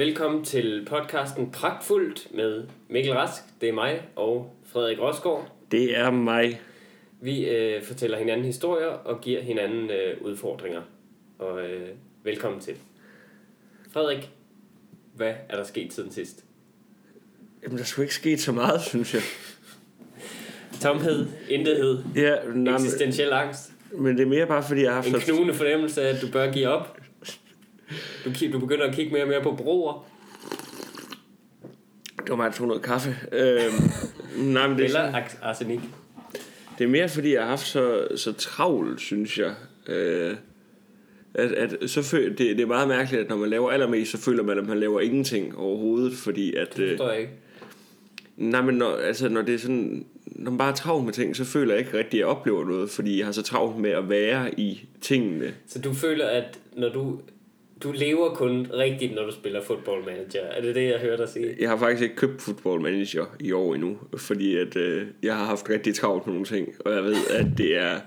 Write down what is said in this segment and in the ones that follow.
Velkommen til podcasten Pragtfuldt med Mikkel Rask, det er mig, og Frederik Rosgaard. Det er mig. Vi øh, fortæller hinanden historier og giver hinanden øh, udfordringer. Og øh, velkommen til. Frederik, hvad er der sket siden sidst? Jamen, der skulle ikke sket så meget, synes jeg. Tomhed, intethed, Ja, nej, eksistentiel angst, men, det er mere bare, fordi jeg har en haft... så- knugende fornemmelse af, at du bør give op. Du, du begynder at kigge mere og mere på broer, Det var mig, der tog noget kaffe. Øhm, nej, men det, er eller sådan- ar- arsenik. det er mere, fordi jeg har haft så, så travlt, synes jeg. Øh, at, at så føl, det, det er meget mærkeligt, at når man laver allermest, så føler man, at man laver ingenting overhovedet, fordi at... Det Øh, forstår jeg ikke. nej, men når, altså, når det er sådan... Når man bare er travlt med ting, så føler jeg ikke rigtig, at jeg oplever noget, fordi jeg har så travlt med at være i tingene. Så du føler, at når du... Du lever kun rigtigt, når du spiller football manager. Er det det, jeg hører dig sige? Jeg har faktisk ikke købt Football Manager i år endnu, fordi at, øh, jeg har haft rigtig travlt med nogle ting, og jeg ved, at det er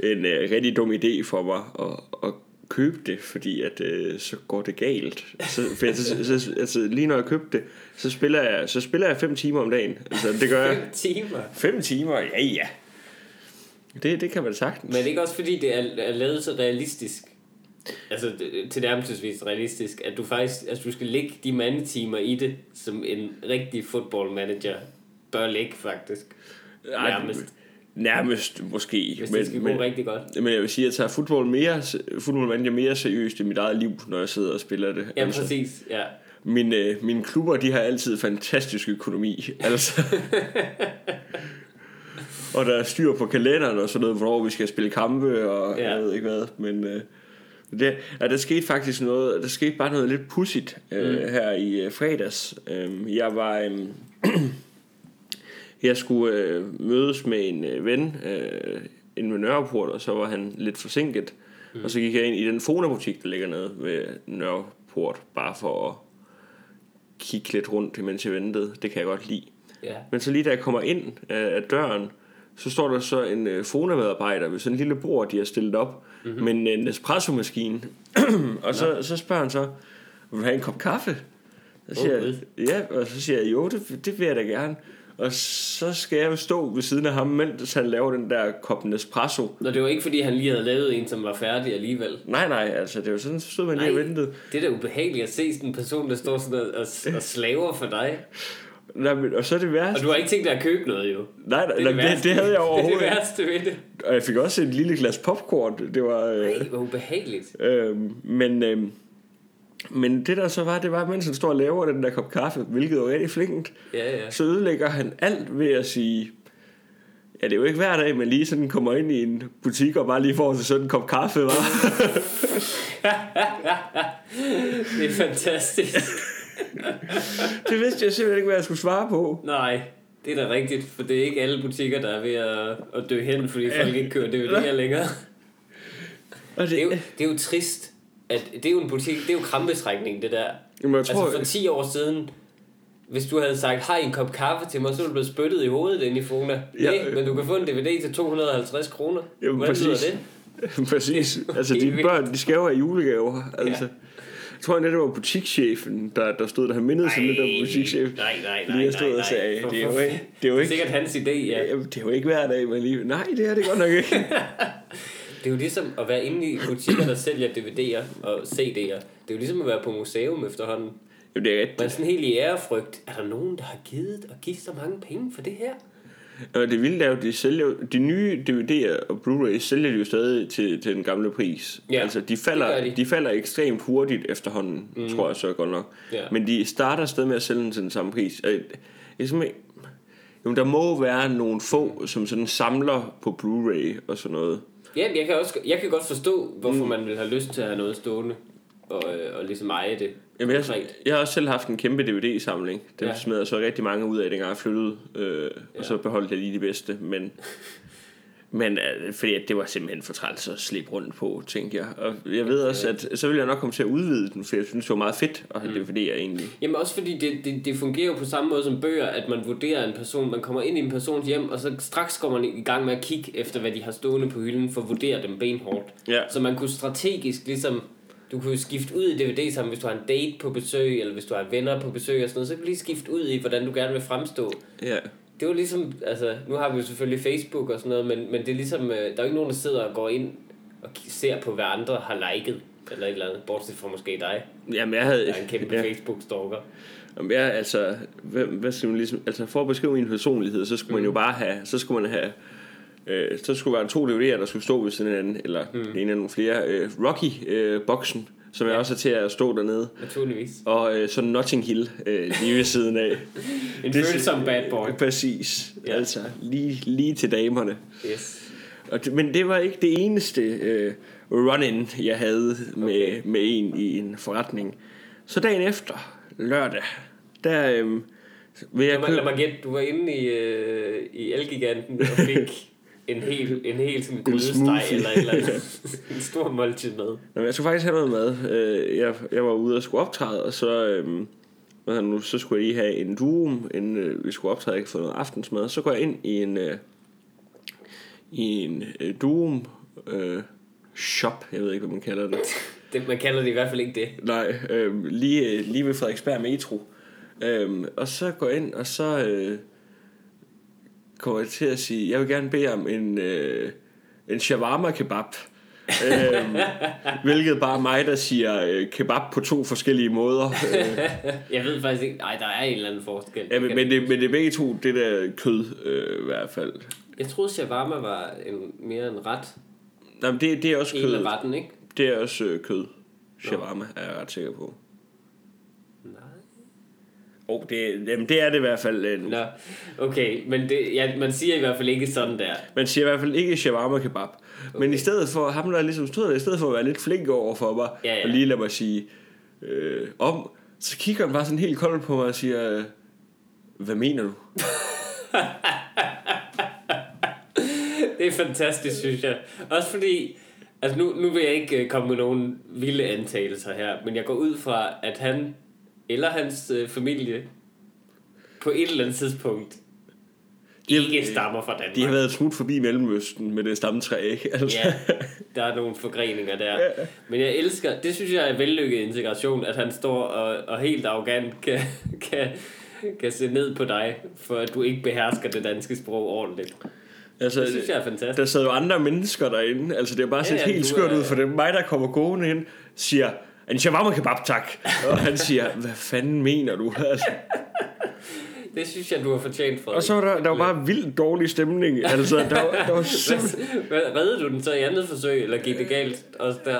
en øh, rigtig dum idé for mig at, at købe det, fordi at øh, så går det galt. Så, for jeg, så, så, altså, lige når jeg købte det, så spiller jeg, så spiller jeg fem timer om dagen. Altså, det gør jeg. Fem timer. Fem timer? Ja, ja. Det, det kan man sagtens. Men er det ikke også fordi, det er, er lavet så realistisk? Altså til nærmelsesvis realistisk, at du faktisk altså, du skal lægge de mandetimer i det, som en rigtig football manager bør lægge faktisk. Ej, Nærmest. Nærmest måske. Hvis det skal gå rigtig godt. Men jeg vil sige, at jeg tager fodbold, mere, fodbold manager mere seriøst i mit eget liv, når jeg sidder og spiller det. Ja, præcis. Ja. Mine, øh, mine klubber, de har altid fantastisk økonomi. Altså. og der er styr på kalenderen og sådan noget, hvornår vi skal spille kampe og ja. jeg ved ikke hvad. Men øh, det, ja, der skete faktisk noget, der skete bare noget lidt pudsigt øh, mm. her i øh, fredags. Øh, jeg var... Øh, jeg skulle øh, mødes med en øh, ven øh, inde ved Nørreport, og så var han lidt forsinket. Mm. Og så gik jeg ind i den Fona-butik, der ligger nede ved Nørreport, bare for at kigge lidt rundt, imens jeg ventede. Det kan jeg godt lide. ja. Men så lige da jeg kommer ind af, af døren, så står der så en øh, Fona-medarbejder ved sådan en lille bord, de har stillet op, mm-hmm. med en, en espresso-maskine. og så, så spørger han så, vil du have en kop kaffe? Så siger Åh, jeg, ja, og så siger jeg, jo, det, det vil jeg da gerne. Og så skal jeg jo stå ved siden af ham, mens han laver den der kop espresso. Nå, det var ikke fordi, han lige havde lavet en, som var færdig alligevel. Nej, nej, altså det var sådan, så stod man lige og ventede. det er da ubehageligt at se sådan en person, der står sådan og, og, og slaver for dig. Nej, men, og så er det Og værste. du har ikke tænkt dig at købe noget, jo. Nej, nej, Det, nej, det, det, det havde jeg Det overhovedet er det værste ved det. Og jeg fik også et lille glas popcorn. Det var... Øh, Ej, hvor ubehageligt. Øhm, men, øhm, men det der så var, det var, mens han står og laver den der kop kaffe, hvilket var rigtig flinkt, Ja, ja. så ødelægger han alt ved at sige, ja, det er jo ikke hver dag, man lige sådan kommer ind i en butik og bare lige får sig sådan en kop kaffe, var. Det er fantastisk. Det vidste jeg simpelthen ikke, hvad jeg skulle svare på. Nej, det er da rigtigt, for det er ikke alle butikker, der er ved at, at dø hen, fordi folk ikke kører DVD'er længere. Og det, Det er, jo, det er jo trist, at det er jo en butik, det er jo krampetrækning, det der. Jamen, jeg tror, Altså for 10 år siden, hvis du havde sagt, har I en kop kaffe til mig, så ville du blive spyttet i hovedet inde i Fona. Ja, Ja, øh. men du kan få en DVD til 250 kroner. Jamen, Hvordan lyder præcis. det? Præcis. Altså, vildt. børn, de skal jo have julegaver. Altså. Jeg tror endda, det var butikschefen, der, der stod der. Han mindede sig lidt om butikschefen. Nej, nej, nej, Lige jeg stod og sagde, det er jo ikke, det er jo ikke, sikkert hans idé, ja. Det er jo ikke hver dag, man lige... Nej, det er det godt nok ikke. Det er jo ligesom at være inde i butikker, der sælger DVD'er og CD'er. Det er jo ligesom at være på museum efterhånden. Jamen, det er Man rigtigt. er sådan helt i ærefrygt. Er der nogen, der har givet og givet så mange penge for det her? Og det vilde er jo, de sælger de nye DVD'er og Blu-ray sælger de jo stadig til, til den gamle pris. Ja, altså, de falder, de. de. de falder ekstremt hurtigt efterhånden, mm. tror jeg så godt nok. Ja. Men de starter stadig med at sælge den til den samme pris. Jeg, jeg jo, der må være nogle få, som sådan samler på Blu-ray og sådan noget. Ja, jeg kan, også, jeg kan godt forstå, hvorfor mm. man vil have lyst til at have noget stående og, øh, og ligesom eje det. Jamen, jeg, jeg har også selv haft en kæmpe DVD-samling. Den Ja. ja. smed jeg så rigtig mange ud af, dengang jeg flyttede. Øh, og så beholdt jeg lige de bedste. Men, men øh, fordi at det var simpelthen for træls at slippe rundt på, tænkte jeg. Og jeg ved også, at så vil jeg nok komme til at udvide den, for jeg synes, det var meget fedt at have mm. DVD'er egentlig. Jamen også fordi det, det, det fungerer jo på samme måde som bøger, at man vurderer en person, man kommer ind i en persons hjem, og så straks går man i gang med at kigge efter, hvad de har stående på hylden, for at vurdere dem benhårdt. Ja. Så man kunne strategisk ligesom du kunne skifte ud i DVD sammen, hvis du har en date på besøg, eller hvis du har venner på besøg og sådan noget, så kan du lige skifte ud i, hvordan du gerne vil fremstå. Ja. Det var ligesom, altså, nu har vi jo selvfølgelig Facebook og sådan noget, men, men det er ligesom, øh, der er jo ikke nogen, der sidder og går ind og ser på, hvad andre har liket, eller et eller andet, bortset fra måske dig, Jamen, jeg havde... der er en kæmpe ja. Facebook-stalker. Jamen, jeg, altså, hvad, hvad skal man ligesom, altså for at beskrive min personlighed, så skulle mm. man jo bare have, så skulle man have, øh, så skulle være to DVD'er, der skulle stå ved sådan en anden, eller mm. en eller nogle flere, øh, Rocky-boksen, som jeg også er til at stå dernede, Naturligvis. og øh, så Notting Hill øh, lige ved siden af. En Det- følsom bad boy. Præcis, Ja. altså lige, lige til damerne. Yes. Og men det var ikke det eneste øh, run-in, jeg havde med, Okay. okay. med en i en forretning. Så dagen efter, lørdag, der øh, vil jeg Lad mig, købe... lad mig gætte, du var inde i, øh, i Elgiganten og fik en hel, en hel sådan grydesteg eller, eller andet. en stor måltid med. Nå, jeg skulle faktisk have noget mad. Øh, Jeg, jeg var ude og skulle optræde, og så, øhm, hvad nu, så skulle jeg lige have en duum, inden øh, vi skulle optræde, jeg få noget aftensmad. Så går jeg ind i en, øh, i en øh, duum øh, shop, jeg ved ikke, hvad man kalder det. det. Man kalder det i hvert fald ikke det. Nej, øh, lige, øh, lige ved Frederiksberg Metro. Øhm, og så går jeg ind, og så øh, kommer til at sige, jeg vil gerne bede om en, øh, en shawarma kebab. øhm, hvilket bare er mig, der siger øh, kebab på to forskellige måder. Øh, Jeg ved faktisk ikke. Nej, der er en eller anden forskel. ja, men, men, det, men det er begge to det der kød, øh, i hvert fald. Jeg troede, shawarma var en, mere en ret. Nå, men det, det er også En af kød. retten, ikke? Det er også øh, kød. Shawarma er jeg ret sikker på. Oh, det, jamen, det er det i hvert fald. Øh, Nå, okay. Men det, ja, man siger i hvert fald ikke sådan der. Man siger i hvert fald ikke shawarma kebab. Okay. Men i stedet for, ham der ligesom stod der, i stedet for at være lidt flink over for mig, Ja, ja. og lige lade mig sige øh, om, så kigger han bare sådan helt koldt på mig og siger, øh, hvad mener du? Det er fantastisk, synes jeg. Også fordi, altså nu, nu vil jeg ikke øh, komme med nogen vilde antagelser her, men jeg går ud fra, at han eller hans øh, familie på et eller andet tidspunkt De ikke stammer fra Danmark. De har været smut forbi Mellemøsten med det stamtræ, ikke? Altså. Ja, der er nogle forgreninger der. Men jeg elsker, det synes jeg er vellykket integration, at han står og, og helt arrogant kan, kan, kan se ned på dig, for at du ikke behersker det danske sprog ordentligt. altså, Det synes jeg er fantastisk. Der sad jo andre mennesker derinde. Altså, det er bare set Ja, ja, ja, helt skørt er- ud for dem. Mig, der kommer gående ind, siger, en shawarma kebab, tak. Og han siger, hvad fanden mener du? Altså. Det synes jeg, du har fortjent, Frederik. Og så var der, der var bare vildt dårlig stemning. Altså, der, var- der var simpelthen... Hvad, reddede du den så i andet forsøg, eller gik det galt også der?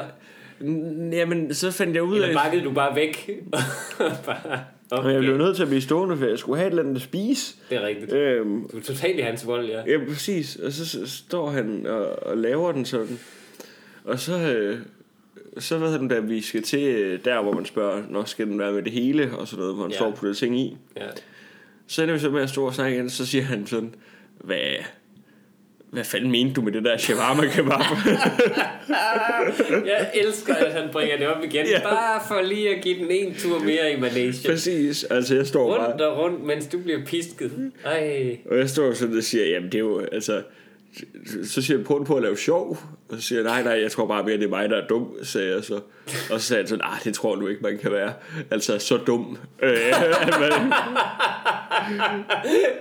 Jamen, så fandt jeg ud af... Eller bakkede du bare væk? bare, Og jeg blev okay. nødt til at blive stående, for jeg skulle have et eller andet at spise. Det er rigtigt. Øhm, Du er totalt i hans vold, ja. ja, præcis. Og så, så står han og, og laver den sådan. Og så, øh, så ved han, da vi skal til øh, der, hvor man spørger, når skal den være med det hele, og sådan noget, hvor han Ja. står på det ting i. ja. Så ender vi så med at stå og snakke igen, så siger han sådan, hvad, hvad fanden mente du med det der shawarma kebab? Jeg elsker, at han bringer det op igen. Ja. Bare for lige at give den en tur mere i Malaysia. præcis. Altså, jeg står bare... Rundt og rundt, mens du bliver pisket. Ej. Og jeg står sådan og siger, jamen det er jo, altså, så siger jeg, prøv på at lave sjov. Og så siger jeg, nej, nej, jeg tror bare mere, det er mig, der er dum, sagde jeg så. Og så sagde han sådan, nej, det tror du ikke, man kan være. Altså, så dum. Øh,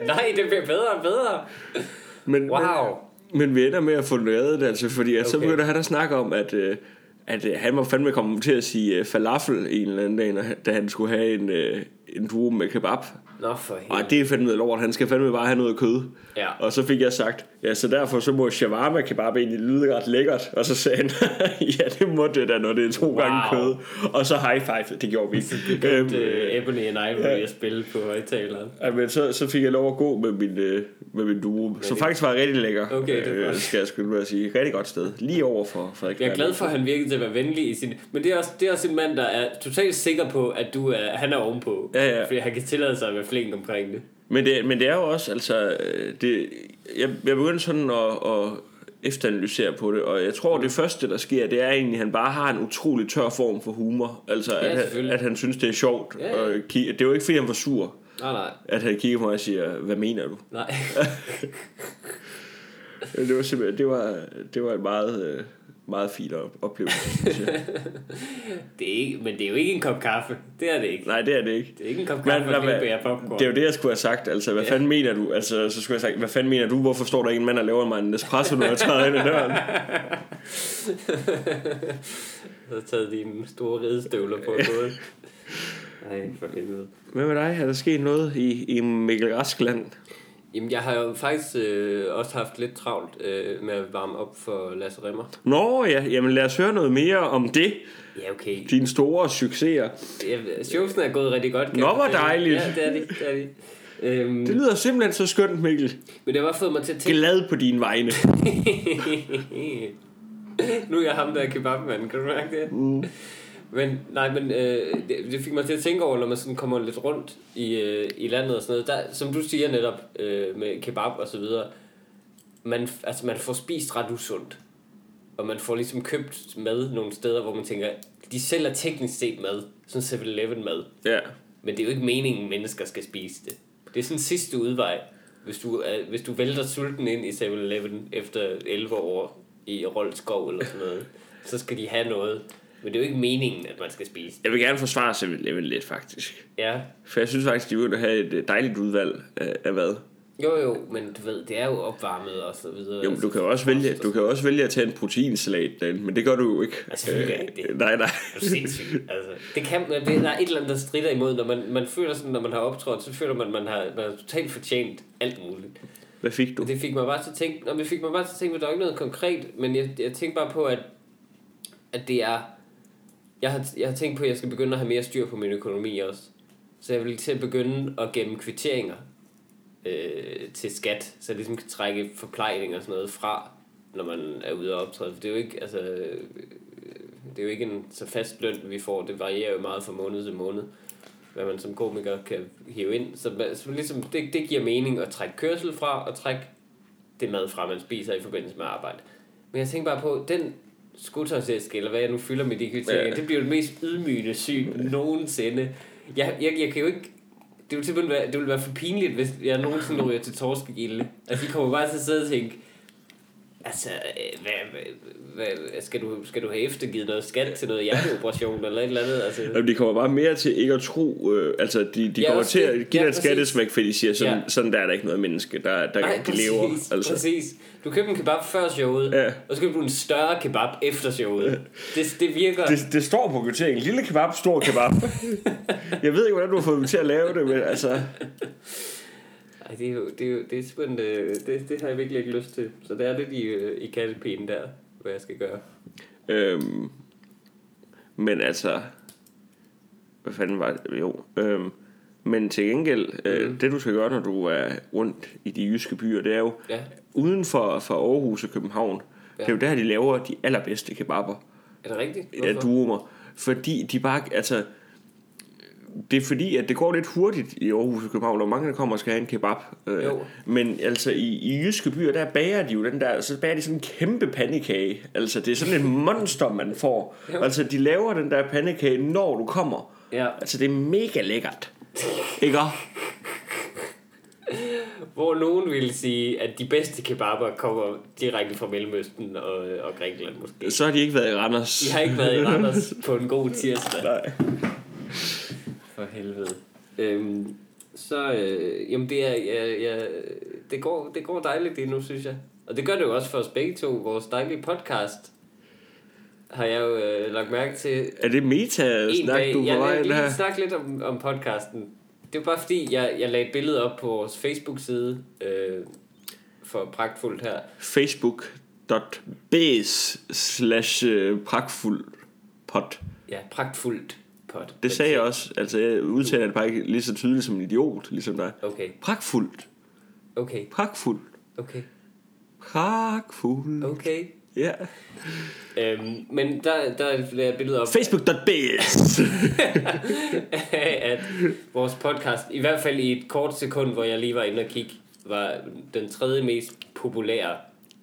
Nej, det bliver bedre og bedre. men, Wow. men, men vi ender med at få lavet det, altså, fordi at så Okay. begynder han at snakke om, at, øh, at øh, han var fandme kommet til at sige øh, falafel en eller anden dag, når da han skulle have en, øh, en duo med kebab. Nå for Og helvede. det er fandme noget lort, han skal fandme bare have noget kød. Ja. Og så fik jeg sagt, ja, så derfor så må shawarma kebab egentlig lyde ret lækkert. Og så sagde han, ja, det må det da, når det er to Wow. gange kød. Og så high five, det gjorde vi. Øhm, øhm, øh, Ebony and Ivory at spille på højtaleren. ja, men så, så fik jeg lov at gå med min, øh, med min duo, som faktisk var rigtig lækker. Okay, det er godt. skal jeg skulle være sige. Rigtig godt sted. Lige over for Frederik. Jeg er glad for, at han virkede til at være venlig i sin... Men det er også, det er også en mand, der er totalt sikker på, at du er, han er ovenpå. Ja, ja. Fordi han kan tillade sig at være flink omkring det. Men det, men det er jo også, altså, det, jeg, jeg begyndte sådan at, at efteranalysere på det, og jeg tror, det første, der sker, det er egentlig, at han bare har en utrolig tør form for humor. Altså, Ja, at, han, at han synes, det er sjovt. Ja, ja. Og det er jo ikke, fordi han var sur, Nej, nej. at han kigger på mig og siger, hvad mener du? Nej. Det var simpelthen, det var, det var et meget, øh, meget fin op- oplevelse, synes jeg. Det er ikke, men det er jo ikke en kop kaffe. Det er det ikke. Nej, det er det ikke. Det er ikke en kop Men, kaffe, og hvad- popcorn. det er jo det, jeg skulle have sagt. Altså, hvad Ja. fanden mener du? Altså, så skulle jeg have sagt, hvad fanden mener du? Hvorfor står der ikke en mand, der laver mig en espresso, når jeg træder ind ad døren? Du har taget dine store ridestøvler på både. Nej, for helvede. Hvad med dig? Er der sket noget i, i Mikkel Raskland? Jamen, jeg har jo faktisk øh, også haft lidt travlt øh, med at varme op for Lasse Remmer. Nå ja, jamen lad os høre noget mere om det. Ja, okay. Dine store succeser. Ja, showsene er gået rigtig godt. kan Nå, hvor dejligt. Ja, det er de. Det er de. Øhm, Det lyder simpelthen så skønt, Mikkel. men det har bare fået mig til at tænke... Glad på dine vegne. nu er jeg ham, der er kebabmand. Kan du mærke det? Mm. Men, nej, men øh, det, det fik mig til at tænke over, når man sådan kommer lidt rundt i, øh, i landet og sådan noget. Der, som du siger netop øh, med kebab og så videre. Man, altså, man får spist ret usundt. Og man får ligesom købt mad nogle steder, hvor man tænker, de sælger teknisk set mad. Sådan 7-Eleven mad. Ja. Men det er jo ikke meningen, at mennesker skal spise det. Det er sådan sidste udvej. Hvis du, er, hvis du vælter sulten ind i 7-Eleven efter 11 år i Roldskov eller sådan noget, så skal de have noget. Men det er jo ikke meningen, at man skal spise det. Jeg vil gerne forsvare 7-Eleven lidt, faktisk. Ja, For jeg synes faktisk, de burde have et dejligt udvalg af, af hvad. Jo jo, men du ved, det er jo opvarmet og så videre. Jo, du kan jo også vælge, du kan også vælge at tage en proteinsalat derinde, men det gør du jo ikke. Altså, selvfølgelig er det det. nej, nej. Er du sindssyg? Altså, det kan, det, der er et eller andet, der strider imod, når man, man føler sådan, når man har optrådt, så føler man, man har, man har totalt fortjent alt muligt. Hvad fik du? Det fik mig bare til at tænke, nå, det fik mig bare til at tænke, at der er ikke noget konkret, men jeg, jeg tænkte bare på, at, at det er, jeg har, jeg har tænkt på, at jeg skal begynde at have mere styr på min økonomi også. Så jeg vil til at begynde at gemme kvitteringer øh, til skat, så ligesom kan trække forplejning og sådan noget fra, når man er ude og optræde. For det er jo ikke, altså, øh, det er jo ikke en så fast løn, vi får. Det varierer jo meget fra måned til måned, hvad man som komiker kan hive ind. Så, man- så ligesom, det, det giver mening at trække kørsel fra og trække det mad fra, man spiser i forbindelse med arbejde. Men jeg tænker bare på, den skuttersæske, eller hvad jeg nu fylder med de kvitteringer, Ja. det bliver jo det mest ydmygende syn nogensinde. Jeg, jeg, jeg kan jo ikke... Det vil simpelthen være, det ville være for pinligt, hvis jeg nogensinde ryger til torskegilde. Altså, de kommer bare til at sidde og tænke, altså, øh, hvad, hvad, hvad, skal, du, skal du have eftergivet noget skat til noget hjerteoperation eller et eller andet? Altså, Jamen, de kommer bare mere til ikke at tro, øh, altså de, de Ja, kommer til det. at give Ja, et skattesmæk, fordi de siger, sådan, Ja. sådan der er der ikke noget menneske, der, der Nej, de præcis, lever. Altså. præcis. Du køber en kebab før showet, Ja. og så køber du en større kebab efter showet. Det, det virker... Det, det står på kvitteringen. Lille kebab, stor kebab. jeg ved ikke, hvordan du har fået dem til at lave det, men altså... Ej, det er jo, det er jo, det er simpelthen, øh, det, det har jeg virkelig ikke lyst til. Så det er lidt i, øh, i kattepinen der, hvad jeg skal gøre. Øhm, men altså... Hvad fanden var det? Jo. Øhm, men til gengæld, øh, Mhm. det du skal gøre, når du er rundt i de jyske byer, det er jo Ja, uden for, for Aarhus og København. Ja. Det er jo der, de laver de allerbedste kebaber. er det rigtigt? Ja, duomer. Fordi de bare, altså... Det er fordi, at det går lidt hurtigt i Aarhus og København, og mange der kommer og skal have en kebab. Øh, Jo. Men altså i, i jyske byer, der bager de jo den der, så bager de sådan en kæmpe pandekage. Altså det er sådan en monster, man får. Jo. Altså de laver den der pandekage, når du kommer. Ja, Altså det er mega lækkert. Ikke? hvor nogen vil sige, at de bedste kebaber kommer direkte fra Mellemøsten og, og Grækenland måske. Så har de ikke været i Randers. De har ikke været i Randers på en god tirsdag. Nej. For helvede. Øhm, så, øh, jamen det er, ja, ja, det, går, det går dejligt lige nu, synes jeg. Og det gør det jo også for os begge to. Vores dejlige podcast har jeg jo øh, lagt mærke til. Er det meta-snak, du er jeg vil lige snakke lidt om, om podcasten. Det var bare fordi, jeg, jeg lagde et billede op på vores Facebook-side øh, for pragtfuldt her. Facebook.bs slash øh, pragtfuld pot. Ja, pragtfuldt pod. Det sagde jeg også. Altså, jeg udtaler det bare ikke lige så tydeligt som en idiot, ligesom dig. Okay, Pragtfuldt. okay, Pragtfuldt. okay, Pragtfuldt. okay. Ja. Øhm, men der, der lagde jeg et billede op Facebook.bs. af, at vores podcast, i hvert fald i et kort sekund, hvor jeg lige var inde og kigge, var den tredje mest populære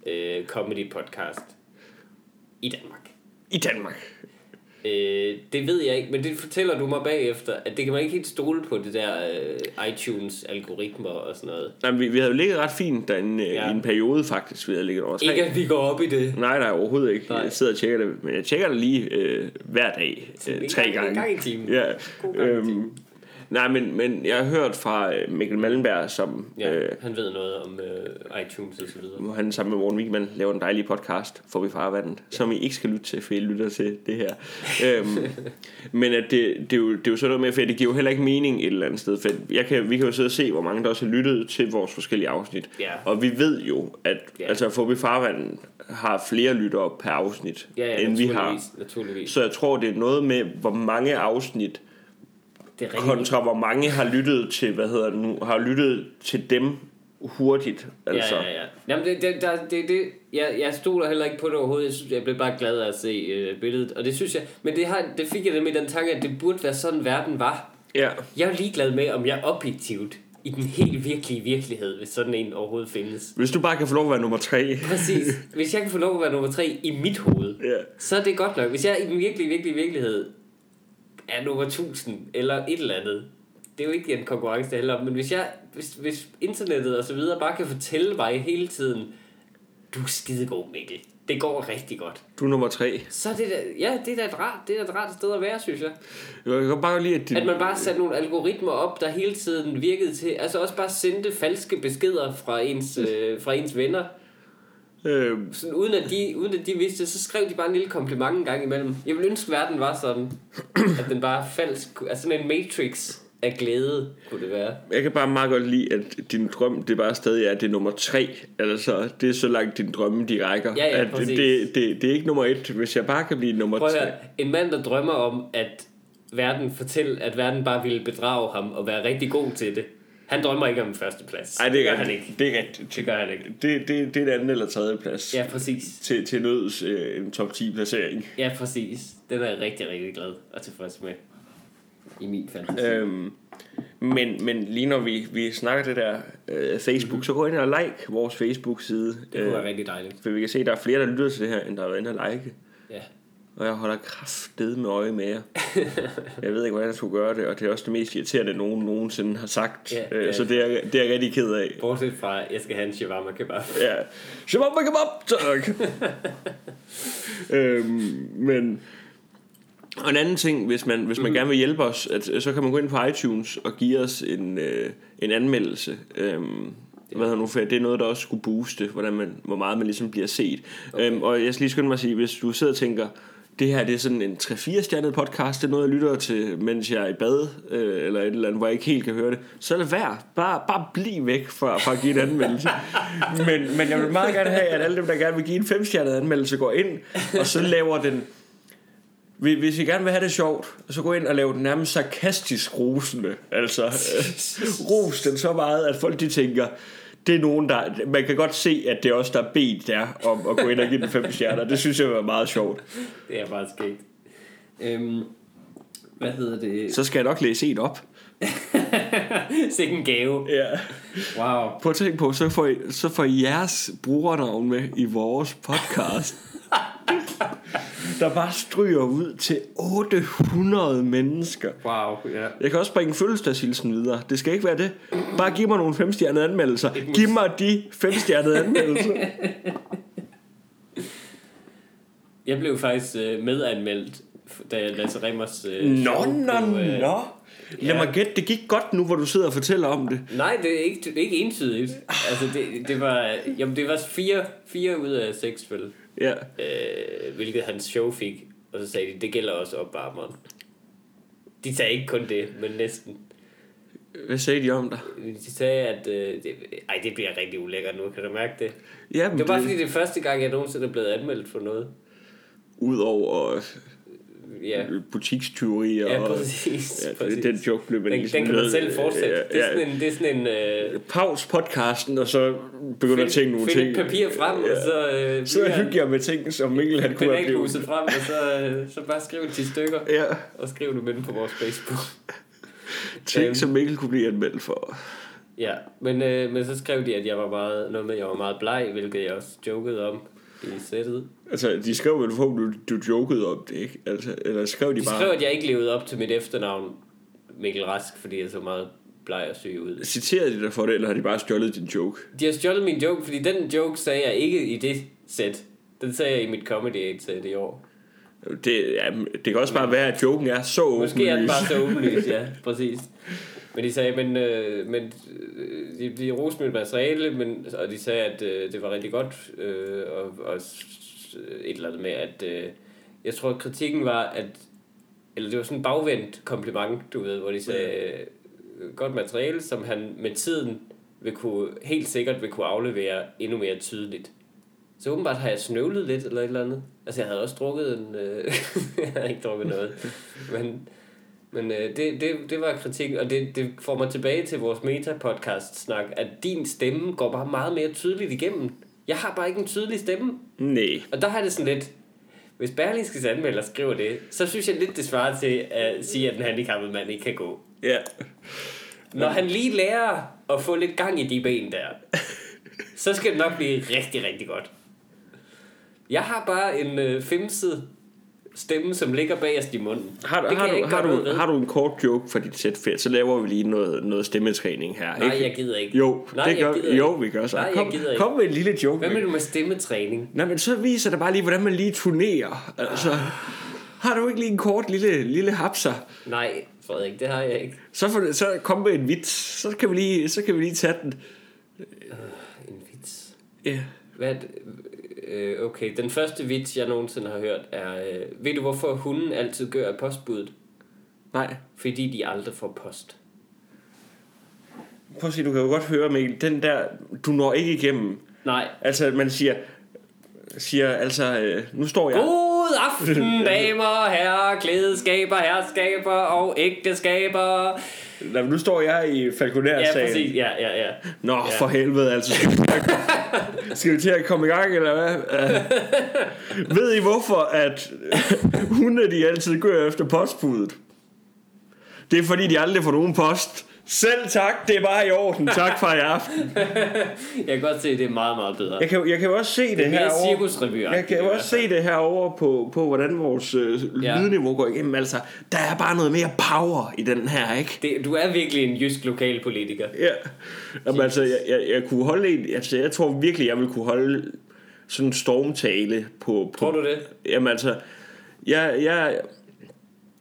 øh, comedy podcast i Danmark. I Danmark. Øh, det ved jeg ikke, men det fortæller du mig bagefter, at det kan man ikke helt stole på, det der øh, iTunes-algoritmer og sådan noget. Nej, vi, vi havde jo ligget ret fint derinde ja. Ja. i en periode faktisk. Vi havde ligget over tre. Ikke at vi går op i det. Nej, nej, overhovedet ikke. Nej. Jeg sidder og tjekker det, men jeg tjekker det lige øh, hver dag. Øh, En tre gang- gange. En gang i timen. Ja. God gang i Øhm, timen. Nej, men, men jeg har hørt fra øh, Mikkel Mallenberg, som Ja, øh, han ved noget om øh, iTunes og så videre. hvor han sammen med Morten Wigman laver en dejlig podcast, Får vi farvandet, som I ikke skal lytte til, for I lytter til det her. øhm, men at det, det, er jo, det er jo sådan noget med, for det giver jo heller ikke mening et eller andet sted. For jeg kan, vi kan jo sidde og se, hvor mange der også har lyttet til vores forskellige afsnit. Ja. Og vi ved jo, at Ja. altså, Får vi farvandet har flere lyttere per afsnit, Ja, ja, end vi har. naturligvis. Så jeg tror, det er noget med, hvor mange afsnit Det er rigtig kontra hvor mange har lyttet til, hvad hedder det nu, har lyttet til dem hurtigt. Altså. Ja, ja, ja. Jamen, det, det, der, det, det, jeg, jeg stoler heller ikke på det overhovedet. Jeg, synes, jeg blev bare glad af at se øh, billedet. Og det synes jeg... Men det, har, det fik jeg nemlig den tanke, at det burde være sådan, verden var. ja. Jeg er ligeglad med, om jeg objektivt i den helt virkelige virkelighed, hvis sådan en overhovedet findes. Hvis du bare kan få lov at være nummer tre. Præcis. Hvis jeg kan få lov at være nummer tre i mit hoved, Ja. så er det godt nok. Hvis jeg i den virkelige, virkelige virkelighed er nummer 1000 eller et eller andet, det er jo ikke en konkurrence, det handler om, men hvis, jeg, hvis, hvis internettet og så videre bare kan fortælle mig hele tiden, du er skidegod, Mikkel. Det går rigtig godt. Du er nummer tre. Så det da, ja, det er da et rart, det er et rart sted at være, synes jeg. Jeg kan bare lide, at, din, At man bare satte nogle algoritmer op, der hele tiden virkede til, altså også bare sendte falske beskeder fra ens, øh, fra ens venner, øh, sådan, uden, at de, uden at de vidste det, så skrev de bare en lille kompliment en gang imellem. Jeg ville ønske, at verden var sådan, at den bare falsk. Altså sådan en matrix af glæde, kunne det være. jeg kan bare meget godt lide, at din drøm, det bare stadig er, at det er nummer tre. Altså, det er så langt din drømme, de rækker. Ja, ja, at præcis. det, det, det, er ikke nummer et. Hvis jeg bare kan blive nummer Prøv at tre. høre, en mand, der drømmer om, at verden fortæl, at verden bare ville bedrage ham og være rigtig god til det. Han drømmer ikke om en førsteplads. Nej, det gør han ikke. Det er rigtigt. Det gør han ikke. Det, det, det er en anden eller tredje plads. Ja, præcis. Til, til nøds øh, en top 10 placering. Ja, præcis. Den er jeg rigtig, rigtig glad og tilfreds med. I min fantasi. Øhm, men, men lige når vi, vi snakker det der øh, Facebook, mm-hmm. så gå ind og like vores Facebook-side. Det kunne være rigtig dejligt. For vi kan se, at der er flere, der lytter til det her, end der har været inde og like. Og jeg holder kraftedet med øje med jer. jeg ved ikke, hvordan jeg skulle gøre det, og det er også det mest irriterende, nogen nogensinde har sagt. Ja, øh, ja. Så det er, det er jeg rigtig ked af. Bortset fra, jeg skal have en shawarma kebab. Ja. Shabab, kebab, tak. øhm, men... Og en anden ting, hvis man, hvis man Mhm. gerne vil hjælpe os, at, så kan man gå ind på iTunes og give os en, øh, en anmeldelse. Øhm, hvad hedder nu, for det er noget, der også skulle booste, hvordan man, hvor meget man ligesom bliver set. Okay. Øhm, og jeg skal lige skynde mig at sige, hvis du sidder og tænker, det her det er sådan en 3-4 stjernet podcast, det er noget, jeg lytter til, mens jeg er i bad, øh, eller et eller andet, hvor jeg ikke helt kan høre det, så lad være. Bare, bare bliv væk fra, fra at give en anmeldelse. men, men jeg vil meget gerne have, at alle dem, der gerne vil give en 5-stjernet anmeldelse, går ind, og så laver den hvis I gerne vil have det sjovt, så gå ind og lave den nærmest sarkastisk rosende. Altså, øh, ros den så meget, at folk de tænker, det er nogen, der... Man kan godt se, at det er også der er bedt der om at gå ind og give den fem stjerner. Det synes jeg var meget sjovt. Det er bare skægt. Øhm, hvad hedder det? Så skal jeg nok læse en op. Sikke en gave. Ja. Wow. Prøv at tænke på, så får, I, så får I jeres brugernavn med i vores podcast. Der bare stryger ud til 800 mennesker. Wow, ja. Jeg kan også bringe fødselsdagshilsen videre. Det skal ikke være det. Bare giv mig nogle femstjernede anmeldelser. Giv mig de femstjernede anmeldelser. Jeg blev faktisk øh, medanmeldt, da Lasse Remmers øh, Nå, nå, blev, øh, nå. Lad ja. mig gætte, det gik godt nu, hvor du sidder og fortæller om det. Nej, det er ikke, det er ikke entydigt. Altså, det, det var, jamen, det var fire, fire ud af seks, vel? Ja. Øh, hvilket hans show fik. Og så sagde de, det gælder også opvarmeren. De sagde ikke kun det, men næsten. Hvad sagde de om dig? De sagde, at... Øh, det, ej, det bliver rigtig ulækkert nu, kan du mærke det? Jamen, Det var bare fordi, det er første gang, jeg nogensinde er blevet anmeldt for noget. Udover Ja, butikstyverier ja og... præcis. Ja, præcis. det, den joke blev man den, ligesom den kan man selv fortsætte. Ja, Det er ja. sådan en... Det er sådan en øh, Pause podcasten, og så begynder at tænke nogle find ting. et papir frem, og så... Øh, Så hygger jeg med ting, som Mikkel han kunne have blevet. Frem, og så, øh, så bare skriv 10 stykker, Ja, og skriv dem inde på vores Facebook. ting Øhm. som Mikkel kunne blive anmeldt for. Ja, men, øh, men så skrev de, at jeg var meget, noget med, at jeg var meget bleg, hvilket jeg også jokede om. I sættet. Altså, de skrev vel, hvor du, du jokede om det, ikke? Altså, eller skrev de, De bare... skrev, at jeg ikke levede op til mit efternavn, Mikkel Rask, fordi jeg så meget bleg og syg ud. Citerede de dig for det, eller har de bare stjålet din joke? De har stjålet min joke, fordi den joke sagde jeg ikke i det sæt. Den sagde jeg i mit Comedy 8 sæt i år. Det, ja, det kan også bare være, at joken er så Måske er den åbenlys. bare så åbenlyst, ja, præcis. Men de sagde, men, øh, men øh, de, de roste mit materiale, men, og de sagde, at øh, det var rigtig godt, øh, og, og et eller andet med, at øh, jeg tror, at kritikken var, at, eller det var sådan en bagvendt kompliment, du ved, hvor de sagde, øh, godt materiale, som han med tiden vil kunne, helt sikkert vil kunne aflevere endnu mere tydeligt. Så åbenbart har jeg snøvlet lidt, eller et eller andet. Altså, jeg havde også drukket en... Øh, jeg havde ikke drukket noget. Men, men øh, det, det, det var kritik, og det, det får mig tilbage til vores meta-podcast-snak, at din stemme går bare meget mere tydeligt igennem. Jeg har bare ikke en tydelig stemme. Nej. Og der har det sådan lidt... Hvis Berlingskes anmelder skriver det, så synes jeg lidt, det svarer til at sige, at en handicappet mand ikke kan gå. Ja. Når han lige lærer at få lidt gang i de ben der, så skal det nok blive rigtig, rigtig godt. Jeg har bare en øh, femset stemme, som ligger bagerst i munden. Har, du, har, jeg du, har, du, har du en kort joke for dit sæt fedt, så laver vi lige noget, noget stemmetræning her. Nej, ikke? jeg gider ikke. Jo, Nej, det jeg gør, ikke. jo, vi gør så. Nej, jeg kom, kom med en lille joke. Hvad med du med stemmetræning? Nej, men så viser det bare lige, hvordan man lige turnerer. Altså, har du ikke lige en kort lille, lille hapser? Nej, Frederik, det har jeg ikke. Så, for, så kom med en vits. Så kan vi lige, så kan vi lige tage den. En vits. Ja. Hvad, er det? Øh, okay, den første vits, jeg nogensinde har hørt, er... Øh, ved du, hvorfor hunden altid gør af postbuddet? Nej. Fordi de aldrig får post. Prøv at se, du kan jo godt høre, Mikkel, den der, du når ikke igennem. Nej. Altså, man siger, siger altså, øh, nu står jeg... God aften, damer og herrer, klædeskaber, herskaber og ægteskaber. Men nu står jeg i Ja, falconer-sagen. præcis. Ja, ja, ja. Nå, Ja. for helvede, altså. Skal vi, til at, skal vi til at komme i gang, eller hvad? Uh, ved I hvorfor, at hunde de altid gør efter postbuddet? Det er fordi, de aldrig får nogen post. Selv tak, det er bare i orden. Tak for i aften. Jeg kan godt se, at det er meget, meget bedre. Jeg kan, jeg kan jo også se det, Det er herovre. cirkusrevy Jeg kan også se det herovre på, på hvordan vores øh, Ja. lydniveau går igennem. Altså, der er bare noget mere power i den her, ikke? Det, du er virkelig en jysk lokalpolitiker. Ja, Jamen, altså, jeg, jeg, jeg kunne holde en, altså, jeg tror virkelig, jeg ville kunne holde sådan en stormtale på, på Tror du det? Jamen altså, jeg, jeg,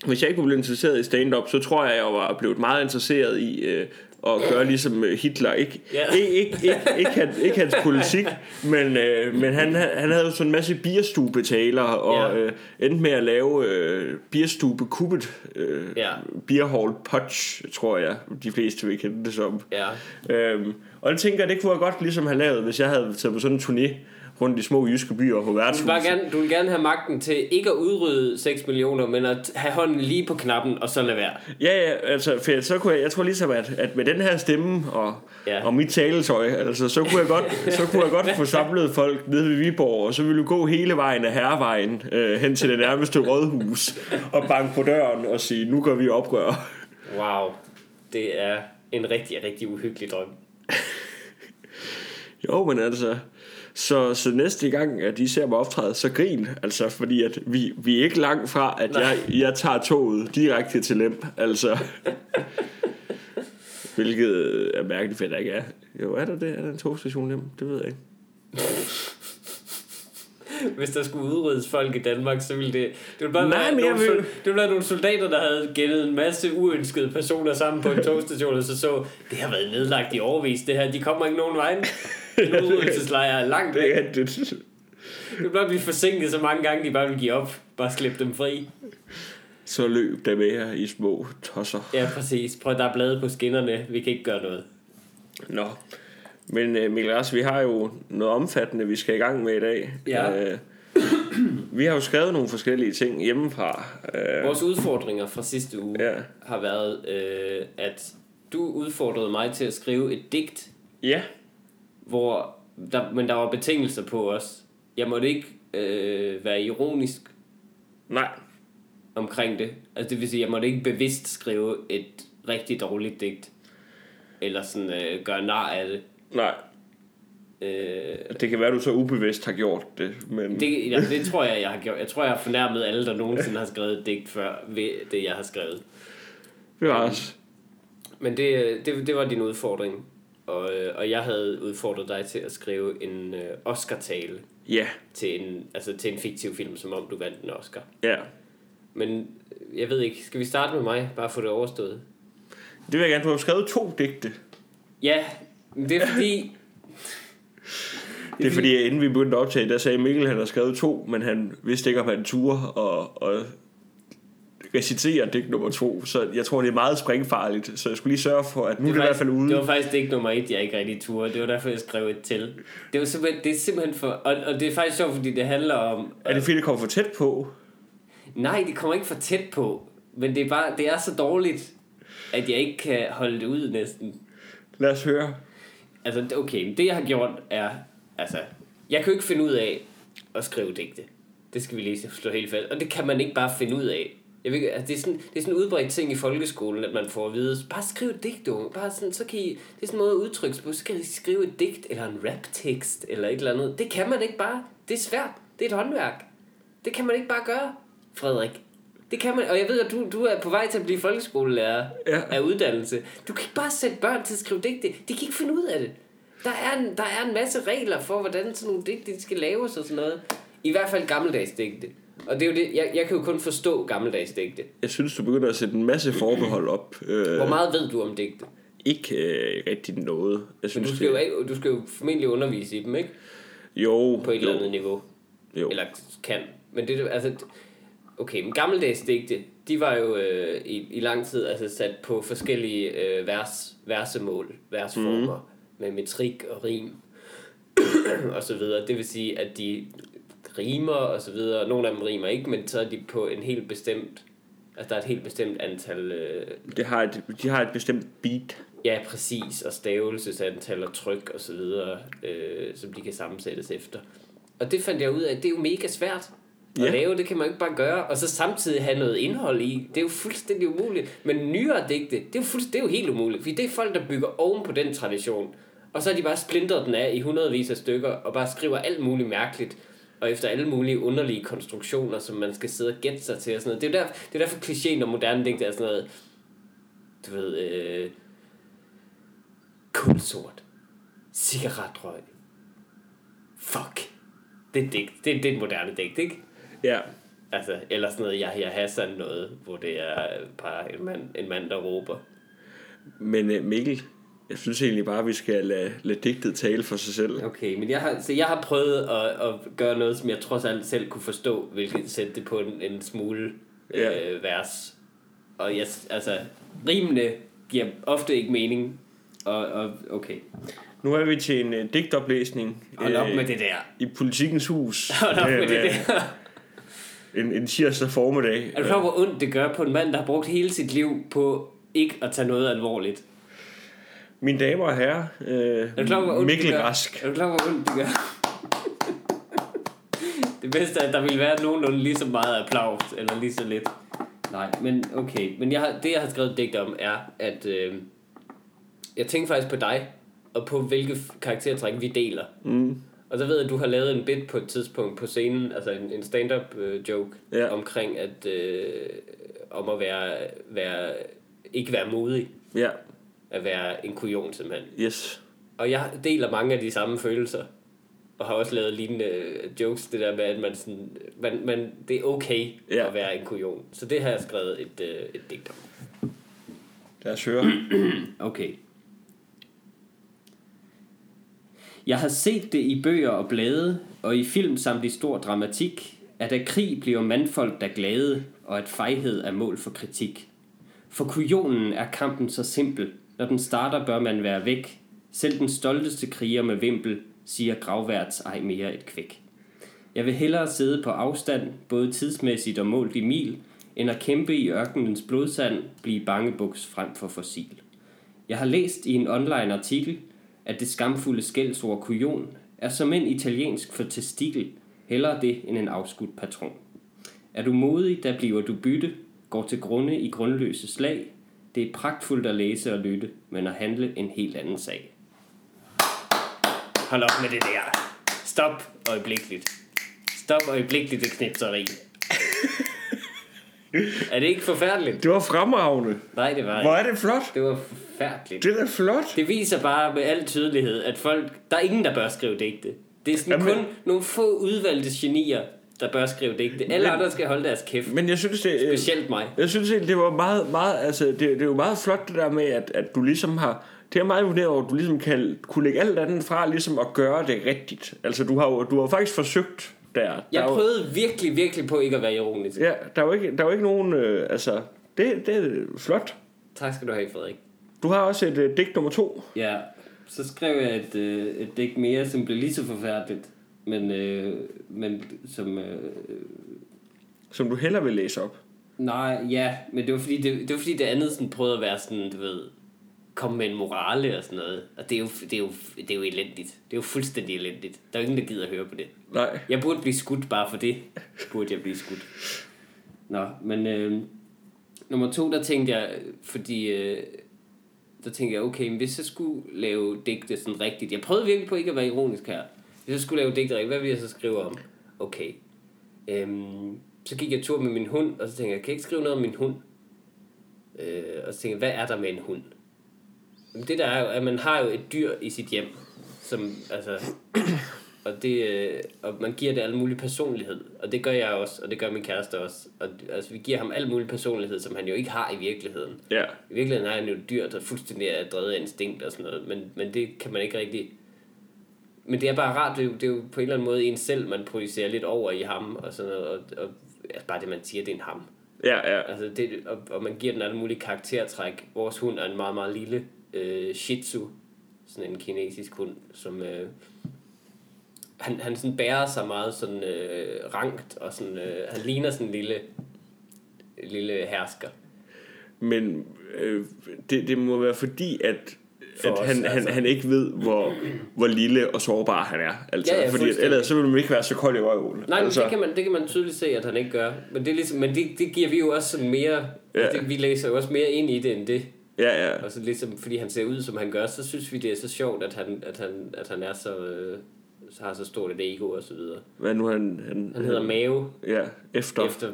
hvis jeg ikke var blevet interesseret i stand-up, så tror jeg, jeg var blevet meget interesseret i øh, at gøre ligesom øh, Hitler. Ikke, Ja. ikke, ikke, ikke, ikke, hans, ikke hans politik, men, øh, men han, han havde jo sådan en masse bierstubetaler, og Ja. øh, endte med at lave øh, bierstube kuppet, øh, Ja. beer hall punch, tror jeg, de fleste vil kende det som. Ja. Øhm, og jeg tænker, det kunne jeg godt ligesom have lavet, hvis jeg havde taget på sådan en turné rundt i små jyske byer på Du vil, værtshus. gerne, du vil gerne have magten til ikke at udrydde 6 millioner, men at have hånden lige på knappen, og så lade være. Ja, ja, altså, for så kunne jeg, jeg tror ligesom, at, at med den her stemme og, Ja. og mit taletøj, altså, så kunne jeg godt, så kunne jeg godt få samlet folk nede ved Viborg, og så ville vi gå hele vejen af Herrevejen øh, hen til det nærmeste rådhus og banke på døren og sige, nu gør vi oprør. Wow. Det er en rigtig, rigtig uhyggelig drøm. Jo, men altså, så, så næste gang, at de ser mig optræde, så grin, altså, fordi at vi, vi er ikke langt fra, at Nej. jeg, jeg tager toget direkte til Lemp, altså. Hvilket er mærkeligt fedt, der ikke er. Jo, er der det? Er der en togstation Lemp? Det ved jeg ikke. Hvis der skulle udryddes folk i Danmark, så ville det... Det ville bare Nej, være, nogle, vil- sol, det ville være nogle soldater, der havde gældet en masse uønskede personer sammen på en togstation, og så så, det har været nedlagt i overvis, det her, de kommer ikke nogen vej. En udryddelseslejr er langt væk. Det er det. Det bare blive forsinket så mange gange, de bare vil give op. Bare slippe dem fri. Så løb der med her i små tosser. Ja, præcis. Prøv, der er blade på skinnerne. Vi kan ikke gøre noget. Nå. Men uh, Mikkel Ras, vi har jo noget omfattende, vi skal i gang med i dag. Ja. Øh, vi har jo skrevet nogle forskellige ting hjemmefra. Uh, Vores udfordringer fra sidste uge Ja. har været, øh, at du udfordrede mig til at skrive et digt, ja, hvor der, men der var betingelser på os. Jeg måtte ikke øh, være ironisk nej. omkring det. Altså det vil sige, jeg måtte ikke bevidst skrive et rigtig dårligt digt. Eller sådan øh, gøre nar af det. Nej. Øh, Det kan være, du så ubevidst har gjort det, men det, ja, det tror jeg, jeg har gjort. Jeg tror, jeg har fornærmet alle, der nogensinde har skrevet et digt før ved det, jeg har skrevet. det var også... Men det, det, det var din udfordring. Og, øh, og jeg havde udfordret dig til at skrive en øh, Oscar-tale Ja, til en, altså til en fiktiv film, som om du vandt en Oscar. ja. Men øh, jeg ved ikke, skal vi starte med mig? Bare få det overstået. Det vil jeg gerne. Du har skrevet to digte. Ja, men det er fordi... Det er fordi, inden vi begyndte at optage, der sagde Mikkel, at han har skrevet to, men han vidste ikke, om han turde og, og recitere digt nummer to. Så jeg tror, det er meget springfarligt. Så jeg skulle lige sørge for, at nu det er det i hvert fald ude. Det var faktisk ikke nummer et, jeg ikke rigtig turde. Det var derfor, jeg skrev et til. Det, var simpelthen, det er simpelthen for... Og, og det er faktisk sjovt, fordi det handler om... Er det fordi, det kommer for tæt på? Nej, det kommer ikke for tæt på. Men det er bare... Det er så dårligt, at jeg ikke kan holde det ud næsten. Lad os høre. Altså, okay, det jeg har gjort er... Altså, jeg kan jo ikke finde ud af at skrive digte. Det skal vi lige slå helt fast. Og det kan man ikke bare finde ud af. Jeg ved, altså, det, er sådan, det er sådan en udbredt ting i folkeskolen, at man får at vide, bare skriv et digt, unge. Bare sådan, så kan I, det er sådan en måde at udtrykke på. Så kan I skrive et digt, eller en raptekst, eller et eller andet. Det kan man ikke bare. Det er svært. Det er et håndværk. Det kan man ikke bare gøre, Frederik. Det kan man, og jeg ved, at du, du er på vej til at blive folkeskolelærer Ja. af uddannelse. Du kan ikke bare sætte børn til at skrive digte. De kan ikke finde ud af det. Der er en, der er en masse regler for, hvordan sådan nogle digte skal laves og sådan noget. I hvert fald gammeldags digte. Og det er jo det, jeg, jeg kan jo kun forstå gammeldags digte. Jeg synes, du begynder at sætte en masse forbehold op. Øh, Hvor meget ved du om digte? Ikke øh, rigtig noget. Jeg Men synes, du skal, jo, det, ikke- du skal jo formentlig undervise i dem, ikke? jo, På et jo, eller andet niveau. Jo. Eller kan. Men det er altså... Okay, men gammeldags digte, de var jo øh, i, i lang tid altså sat på forskellige øh, vers, versemål, versformer, mm. med metrik og rim og så videre. Det vil sige, at de rimer og så videre. Nogle af dem rimer ikke, men så er de på en helt bestemt... Altså, der er et helt bestemt antal... Øh, det har et, de har et bestemt beat. ja, præcis, og stavelsesantal og tryk og så videre, øh, som de kan sammensættes efter. Og det fandt jeg ud af, at det er jo mega svært at Ja. lave, det kan man ikke bare gøre, og så samtidig have noget indhold i. Det er jo fuldstændig umuligt. Men nyere digte, det er jo, fuldst- det er jo helt umuligt, fordi det er folk, der bygger oven på den tradition. Og så har de bare splintret den af i hundredvis af stykker, og bare skriver alt muligt mærkeligt, og efter alle mulige underlige konstruktioner, som man skal sidde og gætte sig til og sådan noget. Det er jo der, det er derfor klichéen og moderne digte er sådan noget, du ved, øh, kulsort, cigaretrøg, fuck. Det er, digt. Det, er, det er et moderne digt, ikke? Ja. Altså, eller sådan noget, Yahya Hassan noget, hvor det er bare en mand, en mand der råber. Men øh, Mikkel, jeg synes egentlig bare, at vi skal lade, lade digtet tale for sig selv. Okay, men jeg har, så jeg har prøvet at, at gøre noget, som jeg trods alt selv kunne forstå, hvilket sætte det på en, en smule Ja. øh, vers. Og jeg, altså, rimene giver ofte ikke mening. Og, og okay, Nu er vi til en øh, digtoplæsning hold op med det der. i Politikens Hus. Hold op øh, med det der. En, en tirsdag formiddag. Er du klar, hvor ondt det gør på en mand, der har brugt hele sit liv på ikke at tage noget alvorligt? Mine damer og herrer, øh, Er klar, Mikkel? Rask. Er du klar, hvor ondt det gør? det bedste er, at der vil være nogenlunde lige så meget applaus, eller lige så lidt. Nej, men okay. Men jeg har, det, jeg har skrevet digt om, er, at øh, jeg tænker faktisk på dig, og på hvilke karaktertræk vi deler. Mm. Og så ved jeg, at du har lavet en bit på et tidspunkt på scenen, altså en, en stand-up øh, joke, Ja. omkring at, øh, om at være, være, ikke være modig, Ja, at være en kujon simpelthen. yes. Og jeg deler mange af de samme følelser. Og har også lavet lignende øh, jokes, det der med, at man sådan, man, man, det er okay Ja. at være en kujon. Så det har jeg skrevet et, øh, et digt om. Lad os høre. Okay. Jeg har set det i bøger og blade, og i film samt i stor dramatik, at af krig bliver mandfolk der glade, og at fejhed er mål for kritik. For kujonen er kampen så simpel. Når den starter, bør man være væk. Selv den stolteste kriger med vimpel, siger gravværts ej mere et kvæk. Jeg vil hellere sidde på afstand, både tidsmæssigt og målt i mil, end at kæmpe i ørkenens blodsand, blive bangebuks frem for fossil. Jeg har læst i en online artikel, at det skamfulde skældsord kujon er som en italiensk for testikel, hellere det end en afskudt patron. Er du modig, der bliver du bytte, går til grunde i grundløse slag. Det er pragtfuldt at læse og lytte, men at handle en helt anden sag. hold op med det der. Stop øjeblikkeligt. Stop øjeblikkeligt det knipseri. er det ikke forfærdeligt? Det var fremragende. Nej, det var Hvor ikke. er det flot. Det var forfærdeligt. Det er flot. Det viser bare med al tydelighed, at folk, der er ingen, der bør skrive digte. Det er sådan Jamen- kun nogle få udvalgte genier, der bør skrive digte. Alle Men- andre skal holde deres kæft. Men jeg synes, det, Specielt mig. jeg synes det var meget, meget altså, det, det er jo meget flot det der med, at, at du ligesom har, det er meget imponeret over, at du ligesom kan kunne lægge alt andet fra, ligesom at gøre det rigtigt. Altså, du har jo du har faktisk forsøgt der. der Jeg er jo, prøvede virkelig, virkelig på ikke at være ironisk. Ja, der er jo ikke, der er jo ikke nogen, øh, altså, det, det er flot. Tak skal du have, Frederik. Du har også et øh, digt nummer to. Ja, så skrev jeg et, øh, et digt mere, som blev lige så forfærdeligt, men, øh, men som... Øh, som du heller vil læse op. nej, ja, men det var fordi det, det, var fordi det andet sådan prøvede at være sådan, du ved, komme med en morale og sådan noget. Og det er, jo, det, er jo, det er jo elendigt. Det er jo fuldstændig elendigt. Der er jo ingen, der gider at høre på det. Nej. Jeg burde blive skudt bare for det. Burde jeg blive skudt. Nå, men øh, nummer to, der tænkte jeg, fordi øh, der tænkte jeg, okay, men hvis jeg skulle lave digte sådan rigtigt, jeg prøvede virkelig på ikke at være ironisk her. Hvis jeg skulle lave digte rigtigt, hvad ville jeg så skrive om? Okay. Øhm, så gik jeg tur med min hund, og så tænkte jeg, kan jeg ikke skrive noget om min hund? Øh, og så tænkte jeg, hvad er der med en hund? Jamen, Det der er jo, at man har jo et dyr i sit hjem, som, altså, og, det, øh, og man giver det alle mulige personlighed, og det gør jeg også, og det gør min kæreste også. Og, altså, vi giver ham al mulig personlighed, som han jo ikke har i virkeligheden. Ja. I virkeligheden er han jo et dyr, der fuldstændig er drevet af instinkt og sådan noget, men, men det kan man ikke rigtig... Men det er bare rart, det er, jo, det er jo på en eller anden måde en selv, man projicerer lidt over i ham, og sådan noget, og, og altså bare det, man siger, det er en ham. Ja, ja. Altså det, og, og man giver den alle mulige karaktertræk. Vores hund er en meget, meget lille øh, shih tzu, sådan en kinesisk hund, som... Øh, han, han sådan bærer sig meget sådan øh, rankt, og sådan, øh, han ligner sådan en lille, lille hersker. Men øh, det, det må være fordi, at, For at os, han, han, altså. han ikke ved, hvor, hvor lille og sårbar han er. Altså, Ja, ja, fordi ellers så vil man ikke være så kold i røven. Nej, altså, det kan, man, det kan man tydeligt se, at han ikke gør. Men det, er ligesom, men det, det giver vi jo også mere... Ja. Det, vi læser jo også mere ind i det, end det. Ja, ja. Og så ligesom, fordi han ser ud, som han gør, så synes vi, det er så sjovt, at han, at han, at han er så, øh, har så stort et ego og så videre. Hvad nu han... Han, Han hedder Mao, Ja, efter. efter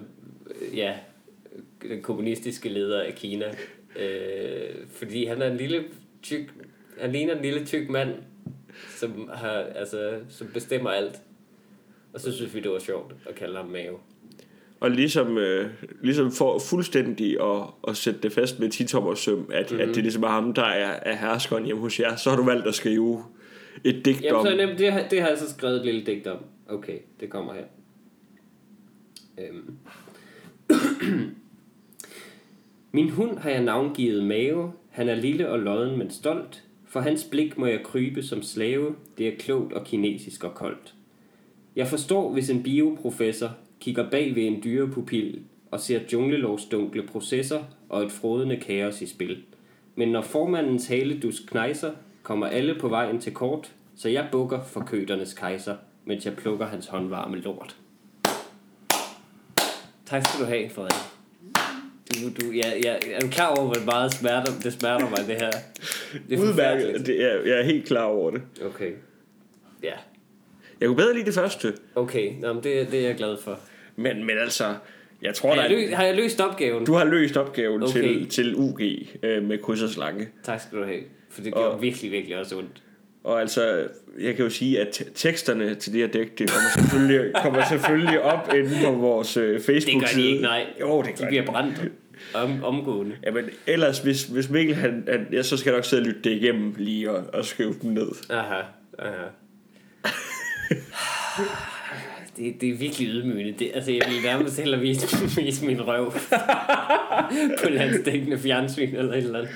øh, ja, den kommunistiske leder af Kina. Øh, fordi han er en lille tyk... Han ligner en lille tyk mand, som, har, altså, som bestemmer alt. Og så synes vi, det var sjovt at kalde ham Mao. Og ligesom, øh, ligesom for fuldstændig at, at sætte det fast med 10 tommer søm, at, Mhm. mm-hmm. at det ligesom er ham, der er, er herskeren hjemme hos jer, så har du valgt at skrive et digt Jamen, om... så nemt, det, det har jeg så skrevet et lille digt om. Okay, det kommer her. Øhm. Min hund har jeg navngivet Mave. Han er lille og lodden, men stolt. For hans blik må jeg krybe som slave. Det er klogt og kinesisk og koldt. Jeg forstår, hvis en bioprofessor kigger bag ved en dyrepupil og ser junglelovsdunkle processer og et frodende kaos i spil. Men når formandens haledusk knejser, kommer alle på vejen til kort, så jeg bukker for køternes kejser, mens jeg plukker hans håndvarme lort. Tak skal du have, Frederik. Du, du, ja, ja, er du klar over, hvor meget smerter, det smerter mig, det her? Det er Udmærket. Det er, jeg er helt klar over det. Okay. Ja. Jeg kunne bedre lide det første. Okay, Nå, men det, det er jeg glad for. Men, men altså, jeg tror, Har der jeg, er, løst, har jeg løst opgaven? du har løst opgaven Okay. til, til UG øh, med kryds og slange. Tak skal du have. For det gjorde Og- virkelig, virkelig også ondt. Og altså, jeg kan jo sige, at te- teksterne til det her dæk, det kommer selvfølgelig, kommer selvfølgelig op inde på vores øh, Det Facebook-side. gør de ikke, nej. Jo, det De gør bliver de. brændt om, omgående. Jamen, ellers, hvis, hvis Mikkel, han, han, ja, så skal jeg nok sidde og lytte det igennem lige og, og skrive dem ned. Aha, aha. Det, det er virkelig ydmygende. Det, altså, jeg vil nærmest hellere vise, vise min røv på landstækkende fjernsyn eller et eller andet.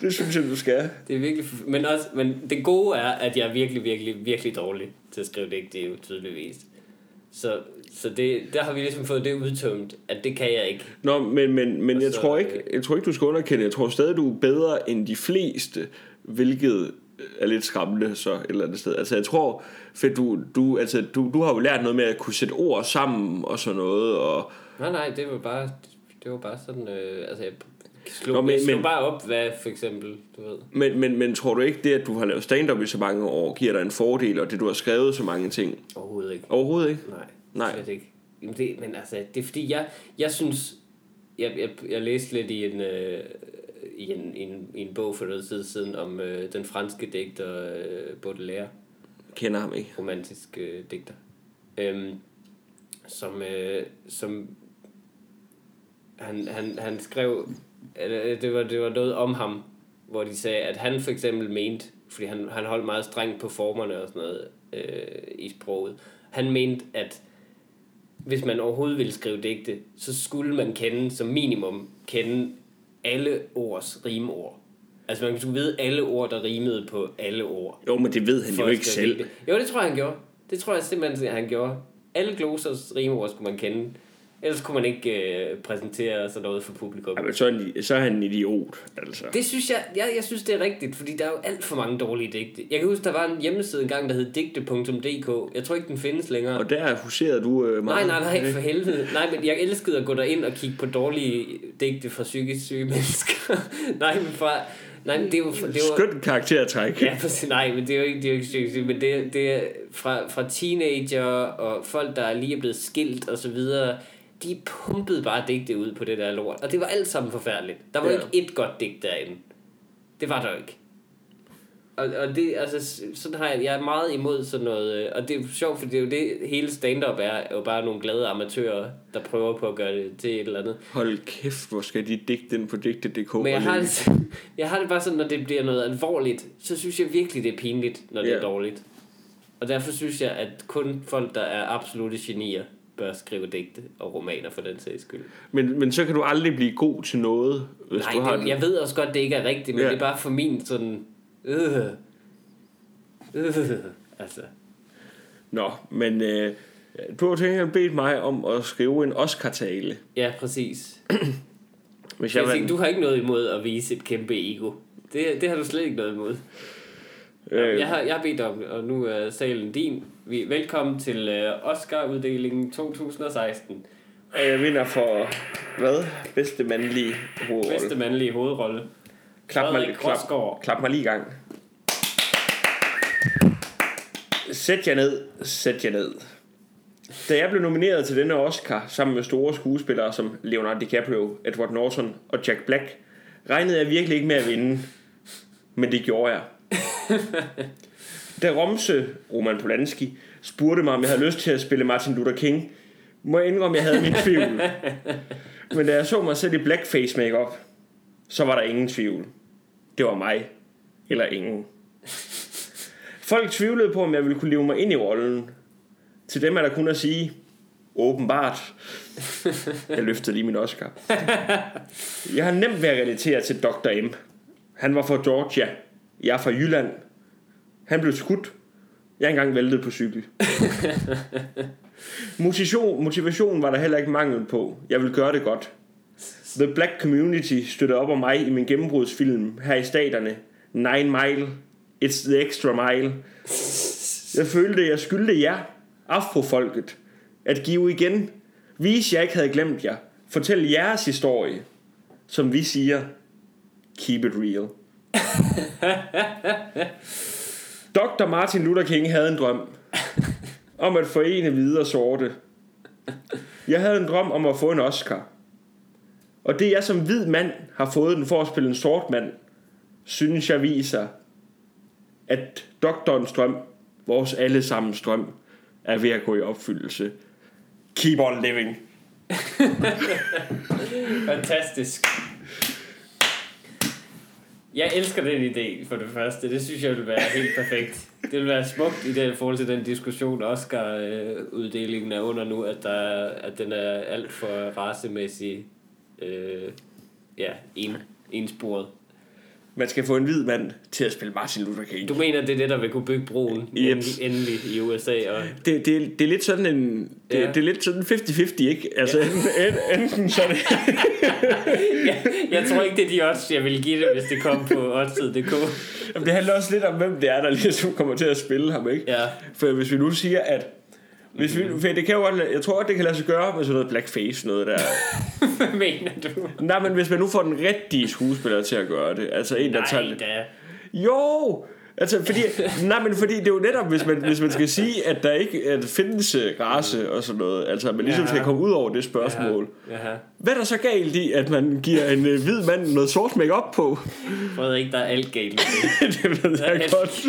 Det synes jeg, du skal. Det er virkelig... Men, også, men det gode er, at jeg er virkelig, virkelig, virkelig dårlig til at skrive det, det er jo tydeligvis. Så, så det, der har vi ligesom fået det udtømt, at det kan jeg ikke. Nå, men, men, men Og jeg, så, tror ikke, jeg tror ikke, du skal underkende. Jeg tror stadig, du er bedre end de fleste, hvilket er lidt skræmmende så et eller andet sted. Altså jeg tror, for du, du, altså, du, du har jo lært noget med at kunne sætte ord sammen og sådan noget, og Nej, nej, det var bare, det var bare sådan, øh, altså jeg, Slå, Nå, men, slå men- bare op, hvad for eksempel, du ved. Men, men, men tror du ikke, det at du har lavet stand-up i så mange år, giver dig en fordel, og det du har skrevet så mange ting? Overhovedet ikke. Overhovedet ikke. Nej, Nej. slet ikke. Jamen det, men altså, det er fordi, jeg, jeg synes, jeg, jeg, jeg læste lidt i en, øh, i en, en, i en bog for noget tid siden om øh, den franske digter øh, Baudelaire, Kender ham ikke. romantisk øh, digter, øhm, som, øh, som han, han, han skrev, eller, det var, det var noget om ham, hvor de sagde, at han for eksempel mente, fordi han, han holdt meget strengt på formerne og sådan noget øh, i sproget, han mente, at hvis man overhovedet ville skrive digte, så skulle man kende, som minimum, kende alle ords rimord. Altså man skulle vide alle ord, der rimede på alle ord. Jo, men det ved han jo ikke selv. digte. Jo, det tror jeg, han gjorde. Det tror jeg simpelthen, han gjorde. Alle glosers rimord skulle man kende. Ellers kunne man ikke øh, præsentere sådan noget for publikum. Jamen, så, er han, så er han en idiot, altså. Det synes jeg, jeg, jeg synes, det er rigtigt, fordi der er jo alt for mange dårlige digte. Jeg kan huske, der var en hjemmeside engang, der hed digte.dk. Jeg tror ikke, den findes længere. Og der huserede du øh, Nej, meget. nej, nej, for helvede. Nej, men jeg elskede at gå derind og kigge på dårlige digte fra psykisk syge mennesker. nej, men fra... Nej, men det er jo... Det er jo Skønt karaktertræk. Ja, præcis. Nej, men det er jo ikke, det er jo ikke psykisk men det, er- det er fra, fra teenager og folk, der lige er blevet skilt og så videre. De pumpede bare digte ud på det der lort. Og det var alt sammen forfærdeligt. Der var Ja. ikke et godt digt derinde. Det var der jo ikke. Og, og det, altså, sådan har jeg, jeg er meget imod sådan noget, øh, og det er jo sjovt, for det er jo det, hele stand-up er, er jo bare nogle glade amatører, der prøver på at gøre det til et eller andet. Hold kæft, hvor skal de digte ind på digte.dk. Men jeg har, det, jeg har det bare sådan, når det bliver noget alvorligt, så synes jeg virkelig, det er pinligt, når det Ja. er dårligt. Og derfor synes jeg, at kun folk, der er absolute genier, bør skrive digte og romaner for den sags skyld. men, men så kan du aldrig blive god til noget, hvis du har Nej, det, jeg ved også godt, det ikke er rigtigt, men Ja. det er bare for min sådan... Øh, øh, altså, Nå, men øh, du har tænkt bedt mig om at skrive en Oscar-tale. ja, præcis. Hvis Jeg jeg vandt. du har ikke noget imod at vise et kæmpe ego. Det, det har du slet ikke noget imod. Øh, Jeg har, jeg har bedt om, og nu er salen din. Vi, velkommen til øh, Oscar-uddelingen 2016. og jeg vinder for, hvad? Bedste mandlige hovedrolle. Bedste mandlige hovedrolle. Klap mig, klap, klap mig lige i gang. Sæt jer ned, sæt jer ned. Da jeg blev nomineret til denne Oscar sammen med store skuespillere som Leonardo DiCaprio, Edward Norton og Jack Black, regnede jeg virkelig ikke med at vinde. Men det gjorde jeg. Da Romse, Roman Polanski, spurgte mig, om jeg havde lyst til at spille Martin Luther King, må jeg indrømme, at jeg havde min tvivl. Men da jeg så mig selv i blackface makeup, så var der ingen tvivl. Det var mig. Eller ingen. Folk tvivlede på, om jeg ville kunne leve mig ind i rollen. Til dem er der kun at sige, åbenbart. Jeg løftede lige min Oscar. Jeg har nemt ved at relatere til Dr. M. Han var fra Georgia. Jeg er fra Jylland. Han blev skudt. Jeg engang væltet på cykel. Motivation, motivation var der heller ikke mangel på. Jeg vil gøre det godt. The Black Community støtter op om mig i min gennembrudsfilm her i staterne. Nine Mile. It's the extra mile. Jeg følte, jeg skyldte jer, afrofolket, at give igen. Vise, jeg ikke havde glemt jer. Fortæl jeres historie. Som vi siger, keep it real. Dr. Martin Luther King havde en drøm om at forene hvide og sorte. Jeg havde en drøm om at få en Oscar. Og det jeg som hvid mand har fået den for at spille en sort mand, synes jeg viser, at doktorens drøm, vores allesammens drøm, er ved at gå i opfyldelse. Keep on living. Fantastisk. Jeg elsker den idé, for det første. Det synes jeg vil være helt perfekt. Det vil være smukt i den forhold til den diskussion, Oscar-uddelingen er under nu, at, der, at den er alt for racemæssig øh, ja, en, ensporet. Man skal få en hvid mand til at spille Martin Luther King. Du mener, det er det, der vil kunne bygge broen Yep. endelig, endelig i USA? Og, Det, det, det er lidt sådan en det, Ja. det er lidt sådan 50-50, ikke? Altså enten, en- enten så det jeg, jeg tror ikke, det er de odds, jeg vil give det, hvis det kom på oddset.dk. Jamen, det handler også lidt om, hvem det er, der ligesom kommer til at spille ham, ikke? Ja. For hvis vi nu siger, at Hvis vi, for det kan jo godt, jeg tror godt, det kan lade sig gøre med sådan noget blackface, noget der. Hvad mener du? Nej, men hvis man nu får den rigtige skuespiller til at gøre det, altså en, der Nej, tager... da. Jo! Altså, fordi, nej, men fordi det er jo netop, hvis man, hvis man skal sige, at der ikke at findes øh, race og sådan noget, altså at man ligesom Ja. skal komme ud over det spørgsmål. Jaha. Hvad er der så galt i, at man giver en øh, hvid mand noget sort makeup på? Frederik, der er alt galt i det. det ved er jeg godt.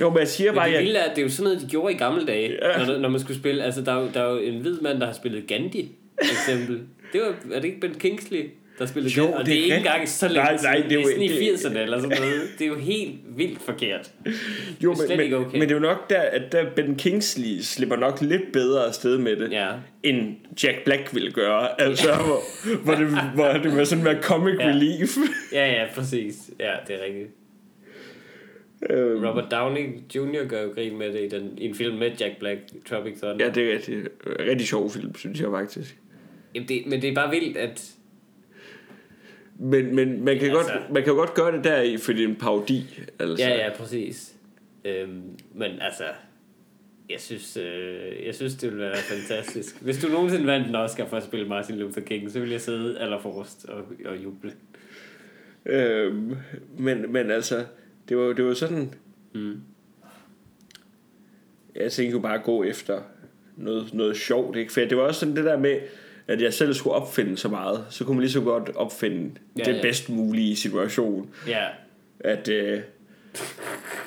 Jo, men jeg siger Men bare, det at vilde er, det er jo sådan noget, de gjorde i gamle dage, Ja. når, når man skulle spille. Altså, der er, jo, der er jo en hvid mand, der har spillet Gandhi, for eksempel. Det var, er det ikke Ben Kingsley, der spillede Jo, Gandhi? Og det det, er ikke rigtigt. engang så længe Nej, nej, det er jo- i det- 80'erne eller sådan noget. Det er jo helt vildt forkert. jo, det er slet men, ikke okay. men det er jo nok der, at der Ben Kingsley slipper nok lidt bedre afsted med det. Ja. end Jack Black ville gøre. Altså, hvor, hvor, det, hvor det var sådan mere comic Ja. relief. Ja, ja, præcis. Ja, det er rigtigt. Øhm, Robert Downey Jr. gør jo grin med det i, den, i en film med Jack Black, Tropic Thunder. ja, det er rigtig, rigtig sjov film, synes jeg faktisk. Jamen, det, men det er bare vildt, at... Men, men man, kan Altså- godt, man kan jo godt gøre det der i, fordi det er en parodi. Altså. Ja, ja, præcis. Øhm, men altså, jeg synes, øh, jeg synes, det ville være fantastisk. Hvis du nogensinde vandt en Oscar for at spille Martin Luther King, så ville jeg sidde allerforrest og, og juble. Øhm, men, men altså, det var, det var sådan... Mm. Jeg tænkte jo bare gå efter noget, noget sjovt, ikke? For det var også sådan det der med, at jeg selv skulle opfinde så meget. Så kunne man lige så godt opfinde Ja, den ja. bedst mulige situation. Ja, At, øh,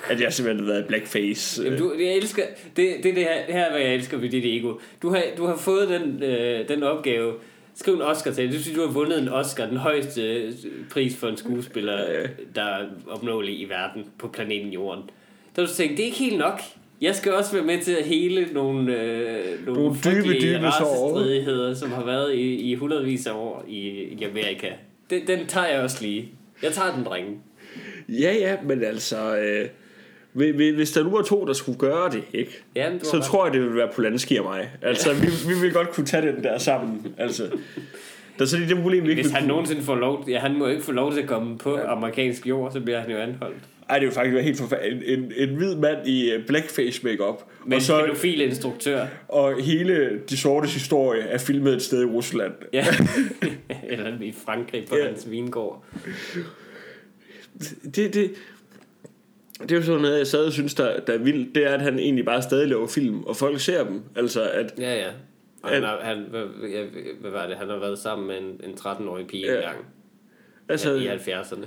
at jeg simpelthen har været blackface. Jamen, du, jeg elsker, det, det, det her, det her er, hvad jeg elsker ved dit ego. Du har, du har fået den, øh, den opgave, skriv en Oscar til. Du synes, du har vundet en Oscar, den højeste øh, pris for en skuespiller, der er opnåelig i verden på planeten Jorden. Der du tænkt, det er ikke helt nok. Jeg skal også være med til at hele nogle, øh, nogle, Nogle dybe, dybe sår. racestridigheder, som har været i, i hundredvis af år i, i Amerika. Den, den tager jeg også lige. Jeg tager den, drenge. Ja, ja, men altså... Øh, hvi- hvi- hvis der nu var to, der skulle gøre det, ikke? Jamen, Så ret. tror jeg, det ville være Polanski og mig. Altså, vi, vi vil godt kunne tage den der sammen. Altså, der er så lige det problem, vi ikke Hvis han kunne- nogensinde får lov, ja, han må ikke få lov til at komme på amerikansk jord, så bliver han jo anholdt. Ej, det er jo faktisk helt forfærdeligt. En, en, en hvid mand i øh, blackface makeup Men og, en så, pædofil instruktør. og hele de sortes historie er filmet et sted i Rusland. Ja. Eller i Frankrig på Ja. hans vingård. Det, det, det er jo sådan noget, jeg stadig synes, der, der er vildt. Det er, at han egentlig bare stadig laver film, og folk ser dem. Altså, at Ja, ja. Og han, har, han, hvad, hvad var det? Han har været sammen med en, en 13-årig pige ja. engang. altså, Ja, I 70'erne.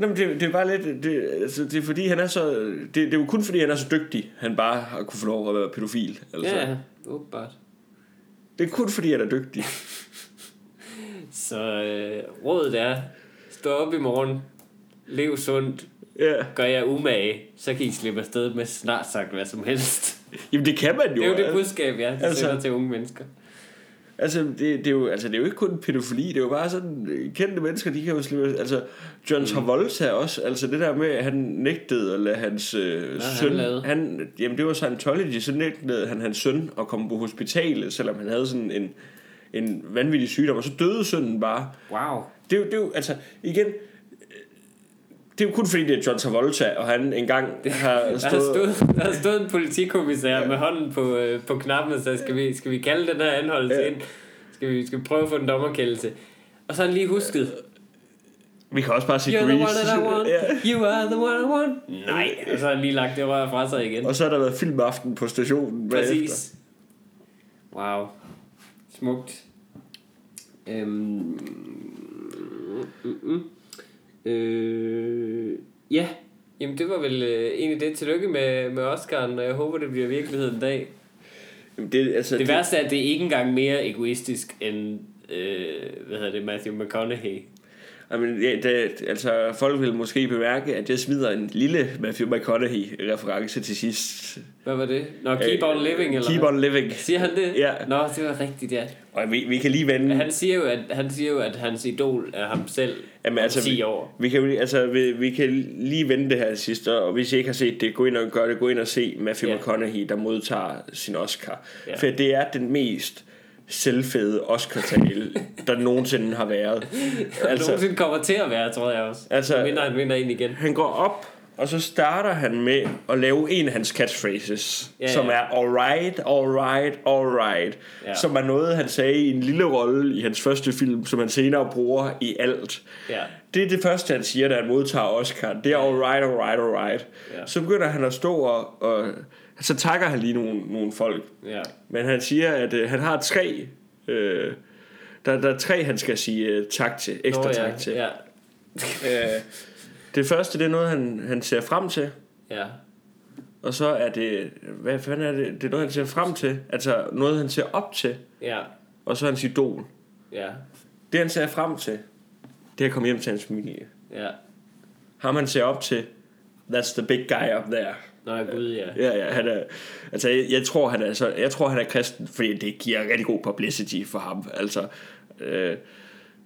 Nå, men det, det er bare lidt, det, altså, det er fordi han er så, det, det er jo kun fordi han er så dygtig, han bare har kunne få lov at være pædofil. Altså. Ja, ja. Åbenbart. Det er kun fordi han er dygtig. Så øh, rådet er, stå op i morgen, lev sundt, Ja. gør jer umage, så kan I slippe afsted med snart sagt hvad som helst. Jamen det kan man jo. Det er jo det budskab, ja, det altså- sender til unge mennesker. Altså, det, det, er jo, altså det er jo ikke kun pædofili, det er jo bare sådan, øh, kendte mennesker, de kan jo slippe, altså John Travolta også, altså det der med, at han nægtede at lade hans øh, han søn, lavede? han, jamen det var Scientology, så nægtede han hans søn at komme på hospitalet, selvom han havde sådan en, en vanvittig sygdom, og så døde sønnen bare. Wow. Det er jo, det er jo altså, igen, det er jo kun fordi, det er John Travolta, og han engang har Der har, stået... stået, der har stået en politikommissær ja. med hånden på, øh, på knappen og sagde, skal vi, skal vi kalde den her anholdelse Ja. ind? Skal vi, skal vi prøve at få en dommerkendelse? Og så har han lige husket, Vi kan også bare sige You're the one Grease. that I want, Ja. you are the one I want. Nej, og så har han lige lagt det rør fra sig igen. Og så har der været filmaften på stationen bagefter. Præcis. Wow. Smukt. Øhm, mm, mm. Øh, ja, jamen det var vel øh, egentlig det. Tillykke med, med Oscar'en, og jeg håber, det bliver virkelighed en dag. Jamen, det, altså, Det værste er, at det er ikke engang mere egoistisk end, øh, hvad hedder det, Matthew McConaughey. Jamen, ja, det, altså, folk vil måske bemærke, at jeg smider en lille Matthew McConaughey-reference til sidst. Hvad var det? Nå, Keep On Living, eller Keep hvad? on living. Siger han det? Ja. Nå, det var rigtigt, ja. Og vi, vi kan lige vende... Han siger jo, at, han siger jo, at hans idol er ham selv Jamen, altså, 10 vi, år. vi, kan, jo lige- altså, vi, vi kan lige vende det her sidst, og hvis I ikke har set det, gå ind og gør det. Gå ind og se Matthew Ja. McConaughey, der modtager sin Oscar. Ja. For det er den mest selvfede Oscar-tale, der nogensinde har været. Altså, Nogensinde kommer til at være, tror jeg også. Altså- vinder han vinder ind igen. han går op og så starter han med at lave en af hans catchphrases, Ja, som ja. er alright, alright, alright, Ja. som er noget, han sagde i en lille rolle i hans første film, som han senere bruger i alt. Ja. Det er det første, han siger, da han modtager Oscar. Det er alright, alright, alright. Ja. Så begynder han at stå og, og så takker han lige nogle, nogle folk. Ja. Men han siger, at øh, han har tre... Øh, der, der er tre, han skal sige øh, tak til, ekstra Nå, ja. tak til. Ja. Øh, det første, det er noget, han, han ser frem til. Ja. Og så er det... Hvad fanden er det? Det er noget, han ser frem til. Altså noget, han ser op til. Ja. Og så er hans idol. Ja. Det, han ser frem til, det er at komme hjem til hans familie. Ja. Ham, han ser op til, that's the big guy up there. Nå, gud, ja. Ja, ja, han er, altså, jeg, jeg, tror, han er, så, jeg tror, han er kristen, fordi det giver rigtig god publicity for ham. Altså, øh,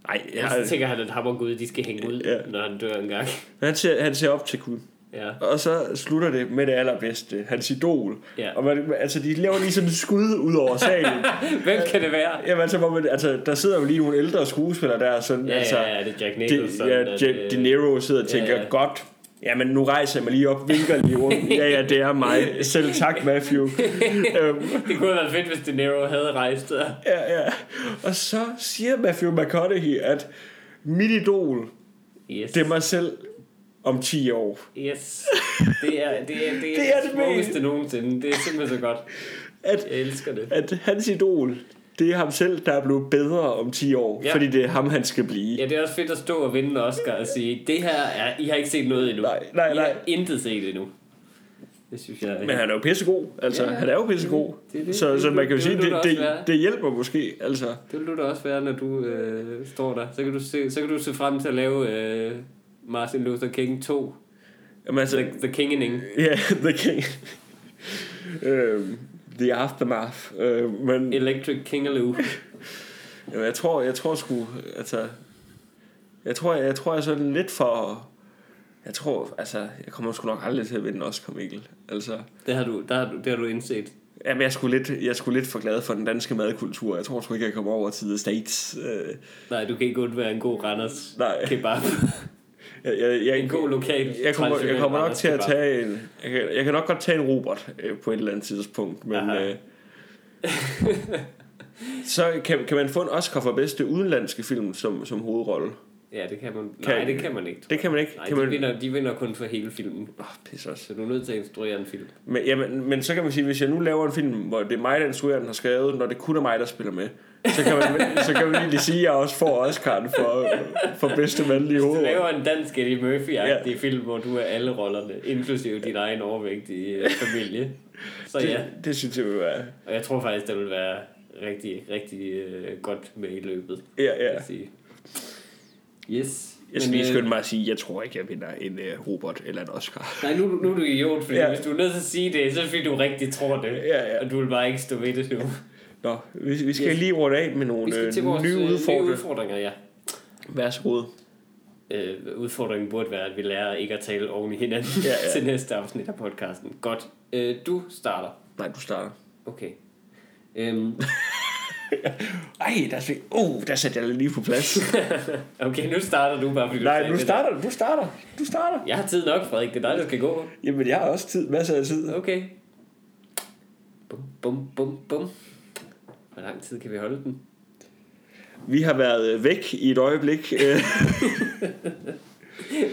ej, Jeg jeg, tænker han, at ham og Gud, de skal hænge ud, Ja. når han dør en gang. han, ser, han ser op til Gud. Ja. Og så slutter det med det allerbedste, hans idol. Ja. Og man, altså, de laver lige sådan et skud ud over salen. Hvem kan det være? Jamen, altså, hvor man, altså, der sidder jo lige nogle ældre skuespillere der. Sådan, Ja, altså, ja, ja, det er Jack de, Nicholson. ja, at, Jack, De Niro sidder og tænker, ja, ja, ja. godt, Jamen, nu rejser jeg mig lige op, vinker lige rundt. Ja, ja, det er mig. Selv tak, Matthew. øhm, Det kunne have været fedt, hvis De Niro havde rejst der. ja, ja. Og så siger Matthew McConaughey, at mit idol, Yes. det er mig selv om 10 år. Yes. Det er det, er, det, er Det er det smukkeste nogensinde. Det er simpelthen så godt. At, Jeg elsker det. at hans idol, det er ham selv, der er blevet bedre om 10 år. Ja. Fordi det er ham, han skal blive. Ja, det er også fedt at stå og vinde en Oscar og sige, det her er, I har ikke set noget endnu. Nej, nej, I nej. har intet set endnu. Det synes jeg Men han er jo pissegod. Altså, Ja, han er jo pissegod. Det er det. Så, Det så man kan jo det sige, det, det, det hjælper måske. Altså, Det vil du da også være, når du øh, står der. Så kan du, se, så kan du se frem til at lave øh, Martin Luther King 2. jamen, altså The, the Kingening. ja, The King. øhm, the Aftermath. Øh, men Electric Kingaloo. jamen, jeg tror, jeg tror sgu, altså... Jeg tror, jeg, jeg tror, jeg er sådan lidt for... Jeg tror, altså, jeg kommer sgu nok aldrig til at vinde Oscar, Mikkel. Altså, Det har du, der har du, det har du indset. jamen, jeg sgu lidt, jeg sgu lidt for glad for den danske madkultur. Jeg tror sgu ikke, jeg kommer over til The States. Øh, Nej, du kan ikke undvære en god Randers Nej. kebab. jeg, jeg, jeg, En god lokal jeg kommer, jeg kommer nok til at tage en... Jeg kan, jeg kan nok godt tage en Robert øh, på et eller andet tidspunkt, men... Aha. Øh, så kan, kan man få en Oscar for bedste udenlandske film som, som hovedrolle. Ja, det kan man. Kan- Nej, det kan man ikke. Det kan man ikke. Nej, kan de, man, vinder, de vinder kun for hele filmen. oh, pis også. Så du er nødt til at instruere en film. Men, jamen, men så kan man sige, hvis jeg nu laver en film, hvor det er mig, der instruerer den har skrevet, når det kun er mig, der spiller med, så kan man, så kan man egentlig sige, at jeg også får Oscar'en for, for bedste mandlige Du hovedrolle. laver en dansk Eddie Murphy-agtig Ja. film, hvor du er alle rollerne, inklusive din egen overvægtige øh, familie. Så ja, Det, det synes jeg vil være... og jeg tror faktisk, det vil være rigtig, rigtig øh, godt med i løbet. Ja, ja. Sige. Yes. Jeg skal lige øh, skynde mig at sige, at jeg tror ikke, jeg vinder en uh, Robert eller en Oscar. Nej, nu, nu er du idiot, fordi Ja. hvis du er nødt til at sige det, så er det fordi, du rigtig tror det. Ja, ja. Og du vil bare ikke stå ved det nu. Nå, vi, vi skal Yes. lige runde af med nogle Vi skal øh, vores nye øh, nye udfordringer. udfordringer, ja. Værsgo. Øh, udfordringen burde være, at vi lærer ikke at tale oven i hinanden ja. ja. til næste afsnit af podcasten. Godt. Øh, du starter. Nej, du starter. Okay. Øhm, Ej, der, fik, uh, der satte jeg lige på plads. okay, nu starter du bare, fordi Nej, du det starter, du starter, du starter. Jeg har tid nok, Frederik. Det er dig, der skal gå. Jamen, jeg har også tid, masser af tid. Okay. Bum, bum, bum, bum. Hvor lang tid kan vi holde den? Vi har været øh, væk i et øjeblik. Øh,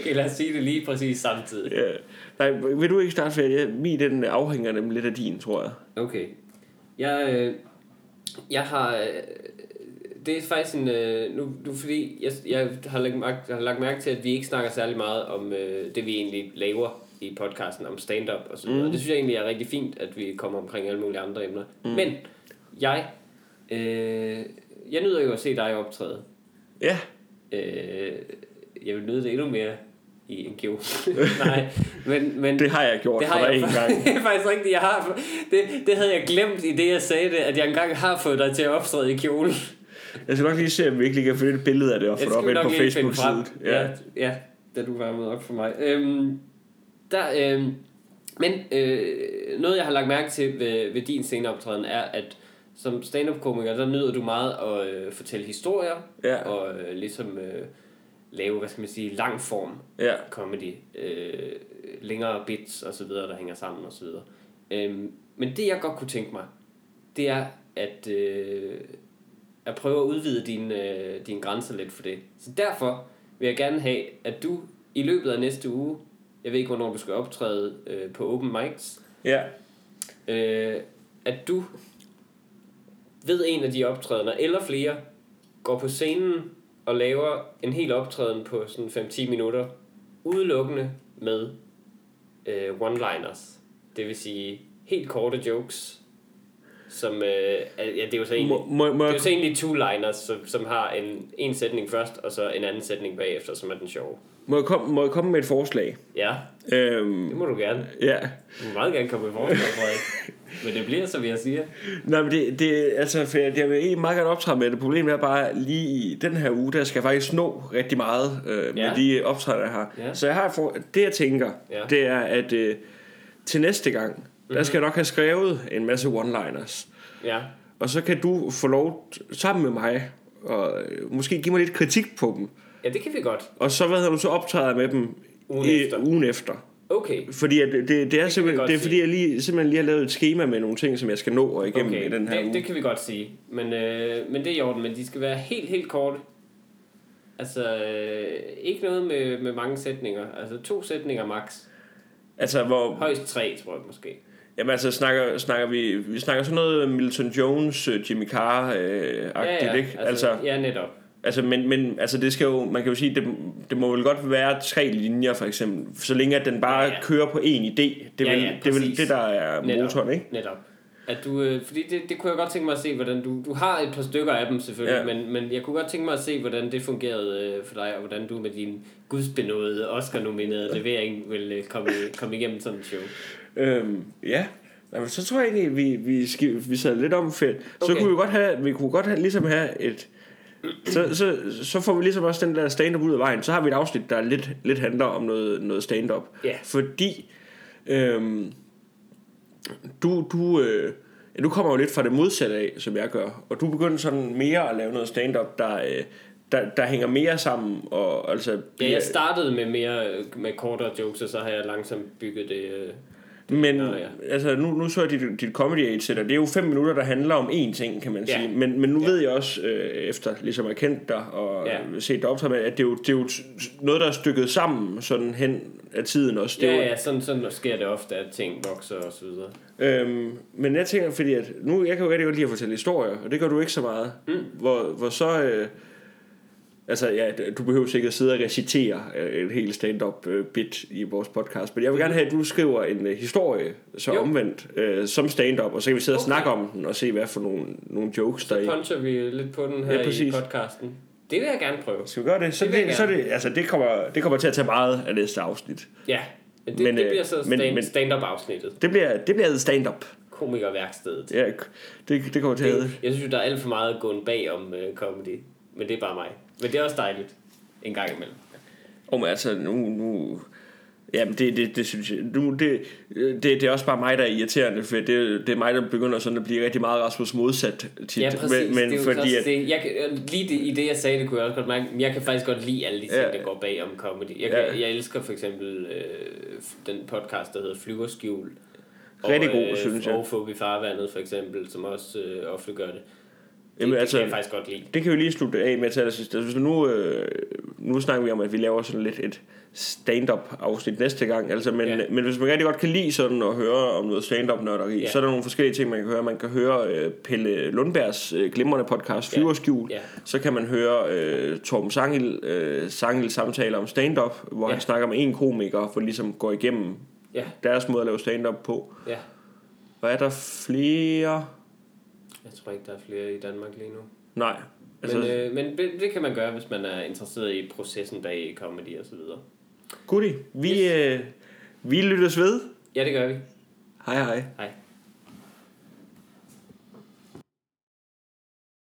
Okay, lad os sige det lige præcis samtidig. ja. Nej, vil du ikke starte, for jeg, min den afhænger nemlig lidt af din, tror jeg. Okay. Jeg, øh, jeg har... Øh, det er faktisk en... Øh, nu, nu fordi jeg, jeg, har lagt mærke, jeg har lagt mærke til, at vi ikke snakker særlig meget om øh, det, vi egentlig laver i podcasten, om stand-up og så videre. Mm. Det synes jeg egentlig er rigtig fint, at vi kommer omkring alle mulige andre emner. Mm. Men jeg... Øh, jeg nyder jo at se dig optræde. Ja, Øh, jeg vil nyde det endnu mere i kjole. Nej, men, men det har jeg gjort det for har dig jeg en gang. det er faktisk rigtigt. Jeg har, det, det havde jeg glemt i det, jeg sagde det, at jeg engang har fået dig til at optræde i kjole. Jeg skal nok lige se, om vi ikke lige kan finde et billede af det og få det op ind på. Facebook-siden. Ja. ja, ja, da du varmede op for mig. Øhm, der, øhm, men øh, noget, jeg har lagt mærke til ved, ved din sceneoptræden, er, at som stand-up-komiker, der nyder du meget at øh, fortælle historier, Ja. og øh, ligesom øh, lave, hvad skal man sige, lang form Ja. comedy, øh, længere bits og så videre, der hænger sammen og så videre. Øhm, men det jeg godt kunne tænke mig, det er at, øh, at prøve at udvide dine øh, din grænser lidt for det. Så derfor vil jeg gerne have, at du i løbet af næste uge, jeg ved ikke, hvornår du skal optræde øh, på open mics, Ja. øh, at du ved en af de optrædener, eller flere, går på scenen og laver en hel optræden på sådan 5-10 minutter, udelukkende med øh, one-liners. Det vil sige helt korte jokes, som, øh, ja, det er jo så egentlig, Må, må, det er jo så egentlig two-liners, som, som har en, en sætning først, og så en anden sætning bagefter, som er den sjove. må, jeg komme, må jeg komme med et forslag? Ja, Øhm, det må du gerne. ja. Du må meget gerne komme med forslag, Frederik. Men det bliver, som jeg siger. Nej, men det, det, altså, for jeg, jeg vil egentlig meget gerne optræde med det. Problemet er bare, lige i den her uge, der skal jeg faktisk nå rigtig meget øh, med Ja. de optræder, jeg har. Ja. Så jeg har for, det, jeg tænker, Ja. Mhm. det er, at øh, til næste gang, der skal jeg nok have skrevet en masse one-liners. Ja, Og så kan du få lov sammen med mig, og øh, måske give mig lidt kritik på dem. ja det kan vi godt. Og så, hvad hedder du, så optræder jeg med dem Ugen i, efter. ugen efter. Okay, Fordi at det, det, det er vi simpelthen, det er fordi, jeg lige, simpelthen lige har lavet et schema med nogle ting, som jeg skal nå og igennem okay. i den her det, uge. det kan vi godt sige. Men, øh, men det er i orden, men de skal være helt, helt korte. Altså, øh, ikke noget med, med mange sætninger. Altså, to sætninger max. Altså, hvor, Højst tre, tror jeg måske. Jamen altså, snakker, snakker vi, vi snakker sådan noget Milton Jones, øh, Jimmy Carr-agtigt, ja, ja. ikke? Altså, Altså, ja, netop. Altså, men, men altså, det skal jo, man kan jo sige, det, det må vel godt være tre linjer, for eksempel, så længe at den bare Ja, ja, kører på en idé. Det er, Ja, vel, ja, det, er vel det, der er Netop. motoren, ikke? Netop. At du, øh, fordi det, det kunne jeg godt tænke mig at se, hvordan du... Du har et par stykker af dem selvfølgelig, ja. Men, men jeg kunne godt tænke mig at se, hvordan det fungerede øh, for dig, og hvordan du med din gudsbenåede Oscar-nominerede levering vil øh, komme, komme igennem sådan et show. Øhm, ja. Jamen, så tror jeg egentlig, vi, vi, skal, vi sad lidt om fedt. Så Okay. kunne vi godt have, vi kunne godt have, ligesom have et... Så, så, så får vi ligesom også den der stand-up ud af vejen. Så har vi et afsnit, der lidt, lidt handler om noget, noget stand-up. Ja. Fordi øhm, du, du, øh, ja, du kommer jo lidt fra det modsatte af, som jeg gør. Og du begynder sådan mere at lave noget stand-up, der, øh, der, der hænger mere sammen. Og, altså, Ja, jeg startede med mere øh, med kortere jokes, og så har jeg langsomt bygget det... Øh, Men Nå, ja. altså, nu, nu så jeg dit, dit comedy age sætter. Det er jo fem minutter, der handler om én ting, kan man Ja. sige. Men, men nu Ja. ved jeg også, øh, efter ligesom at kendt dig og Ja. set dig optræde med, at det er, jo, det er jo noget, der er stykket sammen sådan hen af tiden også. Det ja, jo, ja, sådan, sådan sker det ofte, at ting vokser og så videre. Øhm, men jeg tænker, fordi at nu, jeg kan jo rigtig godt lide at fortælle historier, og det gør du ikke så meget. Mm. Hvor, hvor så, øh, altså ja, du behøver sikkert at sidde og recitere øh, et helt stand-up øh, bit i vores podcast, men jeg vil gerne have, at du skriver en øh, historie, så Jo. omvendt, øh, som stand-up, og så kan vi sidde og Okay. snakke om den, og se hvad for nogle, nogle jokes der er Så i. puncher vi lidt på den her Ja, i podcasten. Det vil jeg gerne prøve. Skal vi gøre det? Så, Det det, så det, altså, det, kommer, det kommer til at tage meget af næste afsnit. Ja, men det, Men, det bliver så men- stand, men- stand-up afsnittet. Det bliver, det bliver stand-up. Komikerværkstedet. Ja, det, det kommer til at Det, jeg synes der er alt for meget gående bag om uh, comedy. Men det er bare mig. Men det er også dejligt. En gang imellem. Og men altså, nu... nu Jamen, det, det, det synes jeg... Nu, det, det, det er også bare mig, der er irriterende, for det, det er mig, der begynder sådan at blive rigtig meget Rasmus modsat tit. Ja, præcis. Men, men det er fordi, også at, det. Jeg, lige det, i det, jeg sagde, det kunne jeg også godt mærke. men Jeg kan faktisk godt lide alle de ting, Ja. der går bag om comedy. Jeg, kan, Ja. jeg elsker for eksempel øh, den podcast, der hedder Flyverskjul. Rigtig god, og, synes jeg. Og Fubi i farvandet, for eksempel, som også øh, ofte gør det. Det, Jamen, det altså- kan jeg faktisk godt lide. det kan vi lige slutte af med til allersidst. Altså, nu, øh, nu snakker vi om, at vi laver sådan lidt et stand-up afsnit næste gang. Altså, men, Ja. ja. men hvis man rigtig godt kan lide sådan at høre om noget stand-up nørderi, Ja. ja. så er der nogle forskellige ting, man kan høre. Man kan høre øh, Pelle Lundbergs øh, glimrende podcast, Ja. Flyverskjul. Ja. Så kan man høre øh, Torben Sangel, øh, Sangel samtaler om stand-up, hvor Ja. ja. han snakker med en komiker, for ligesom går igennem Ja, deres måde at lave stand-up på. ja. Og er der flere? Jeg tror ikke, der er flere i Danmark lige nu. Nej. Altså, Men, øh, men det, det kan man gøre, hvis man er interesseret i processen bag comedy og så videre. Goodie. Vi, Yes. øh, vi lyttes ved. Ja, det gør vi. Hej hej. Hej.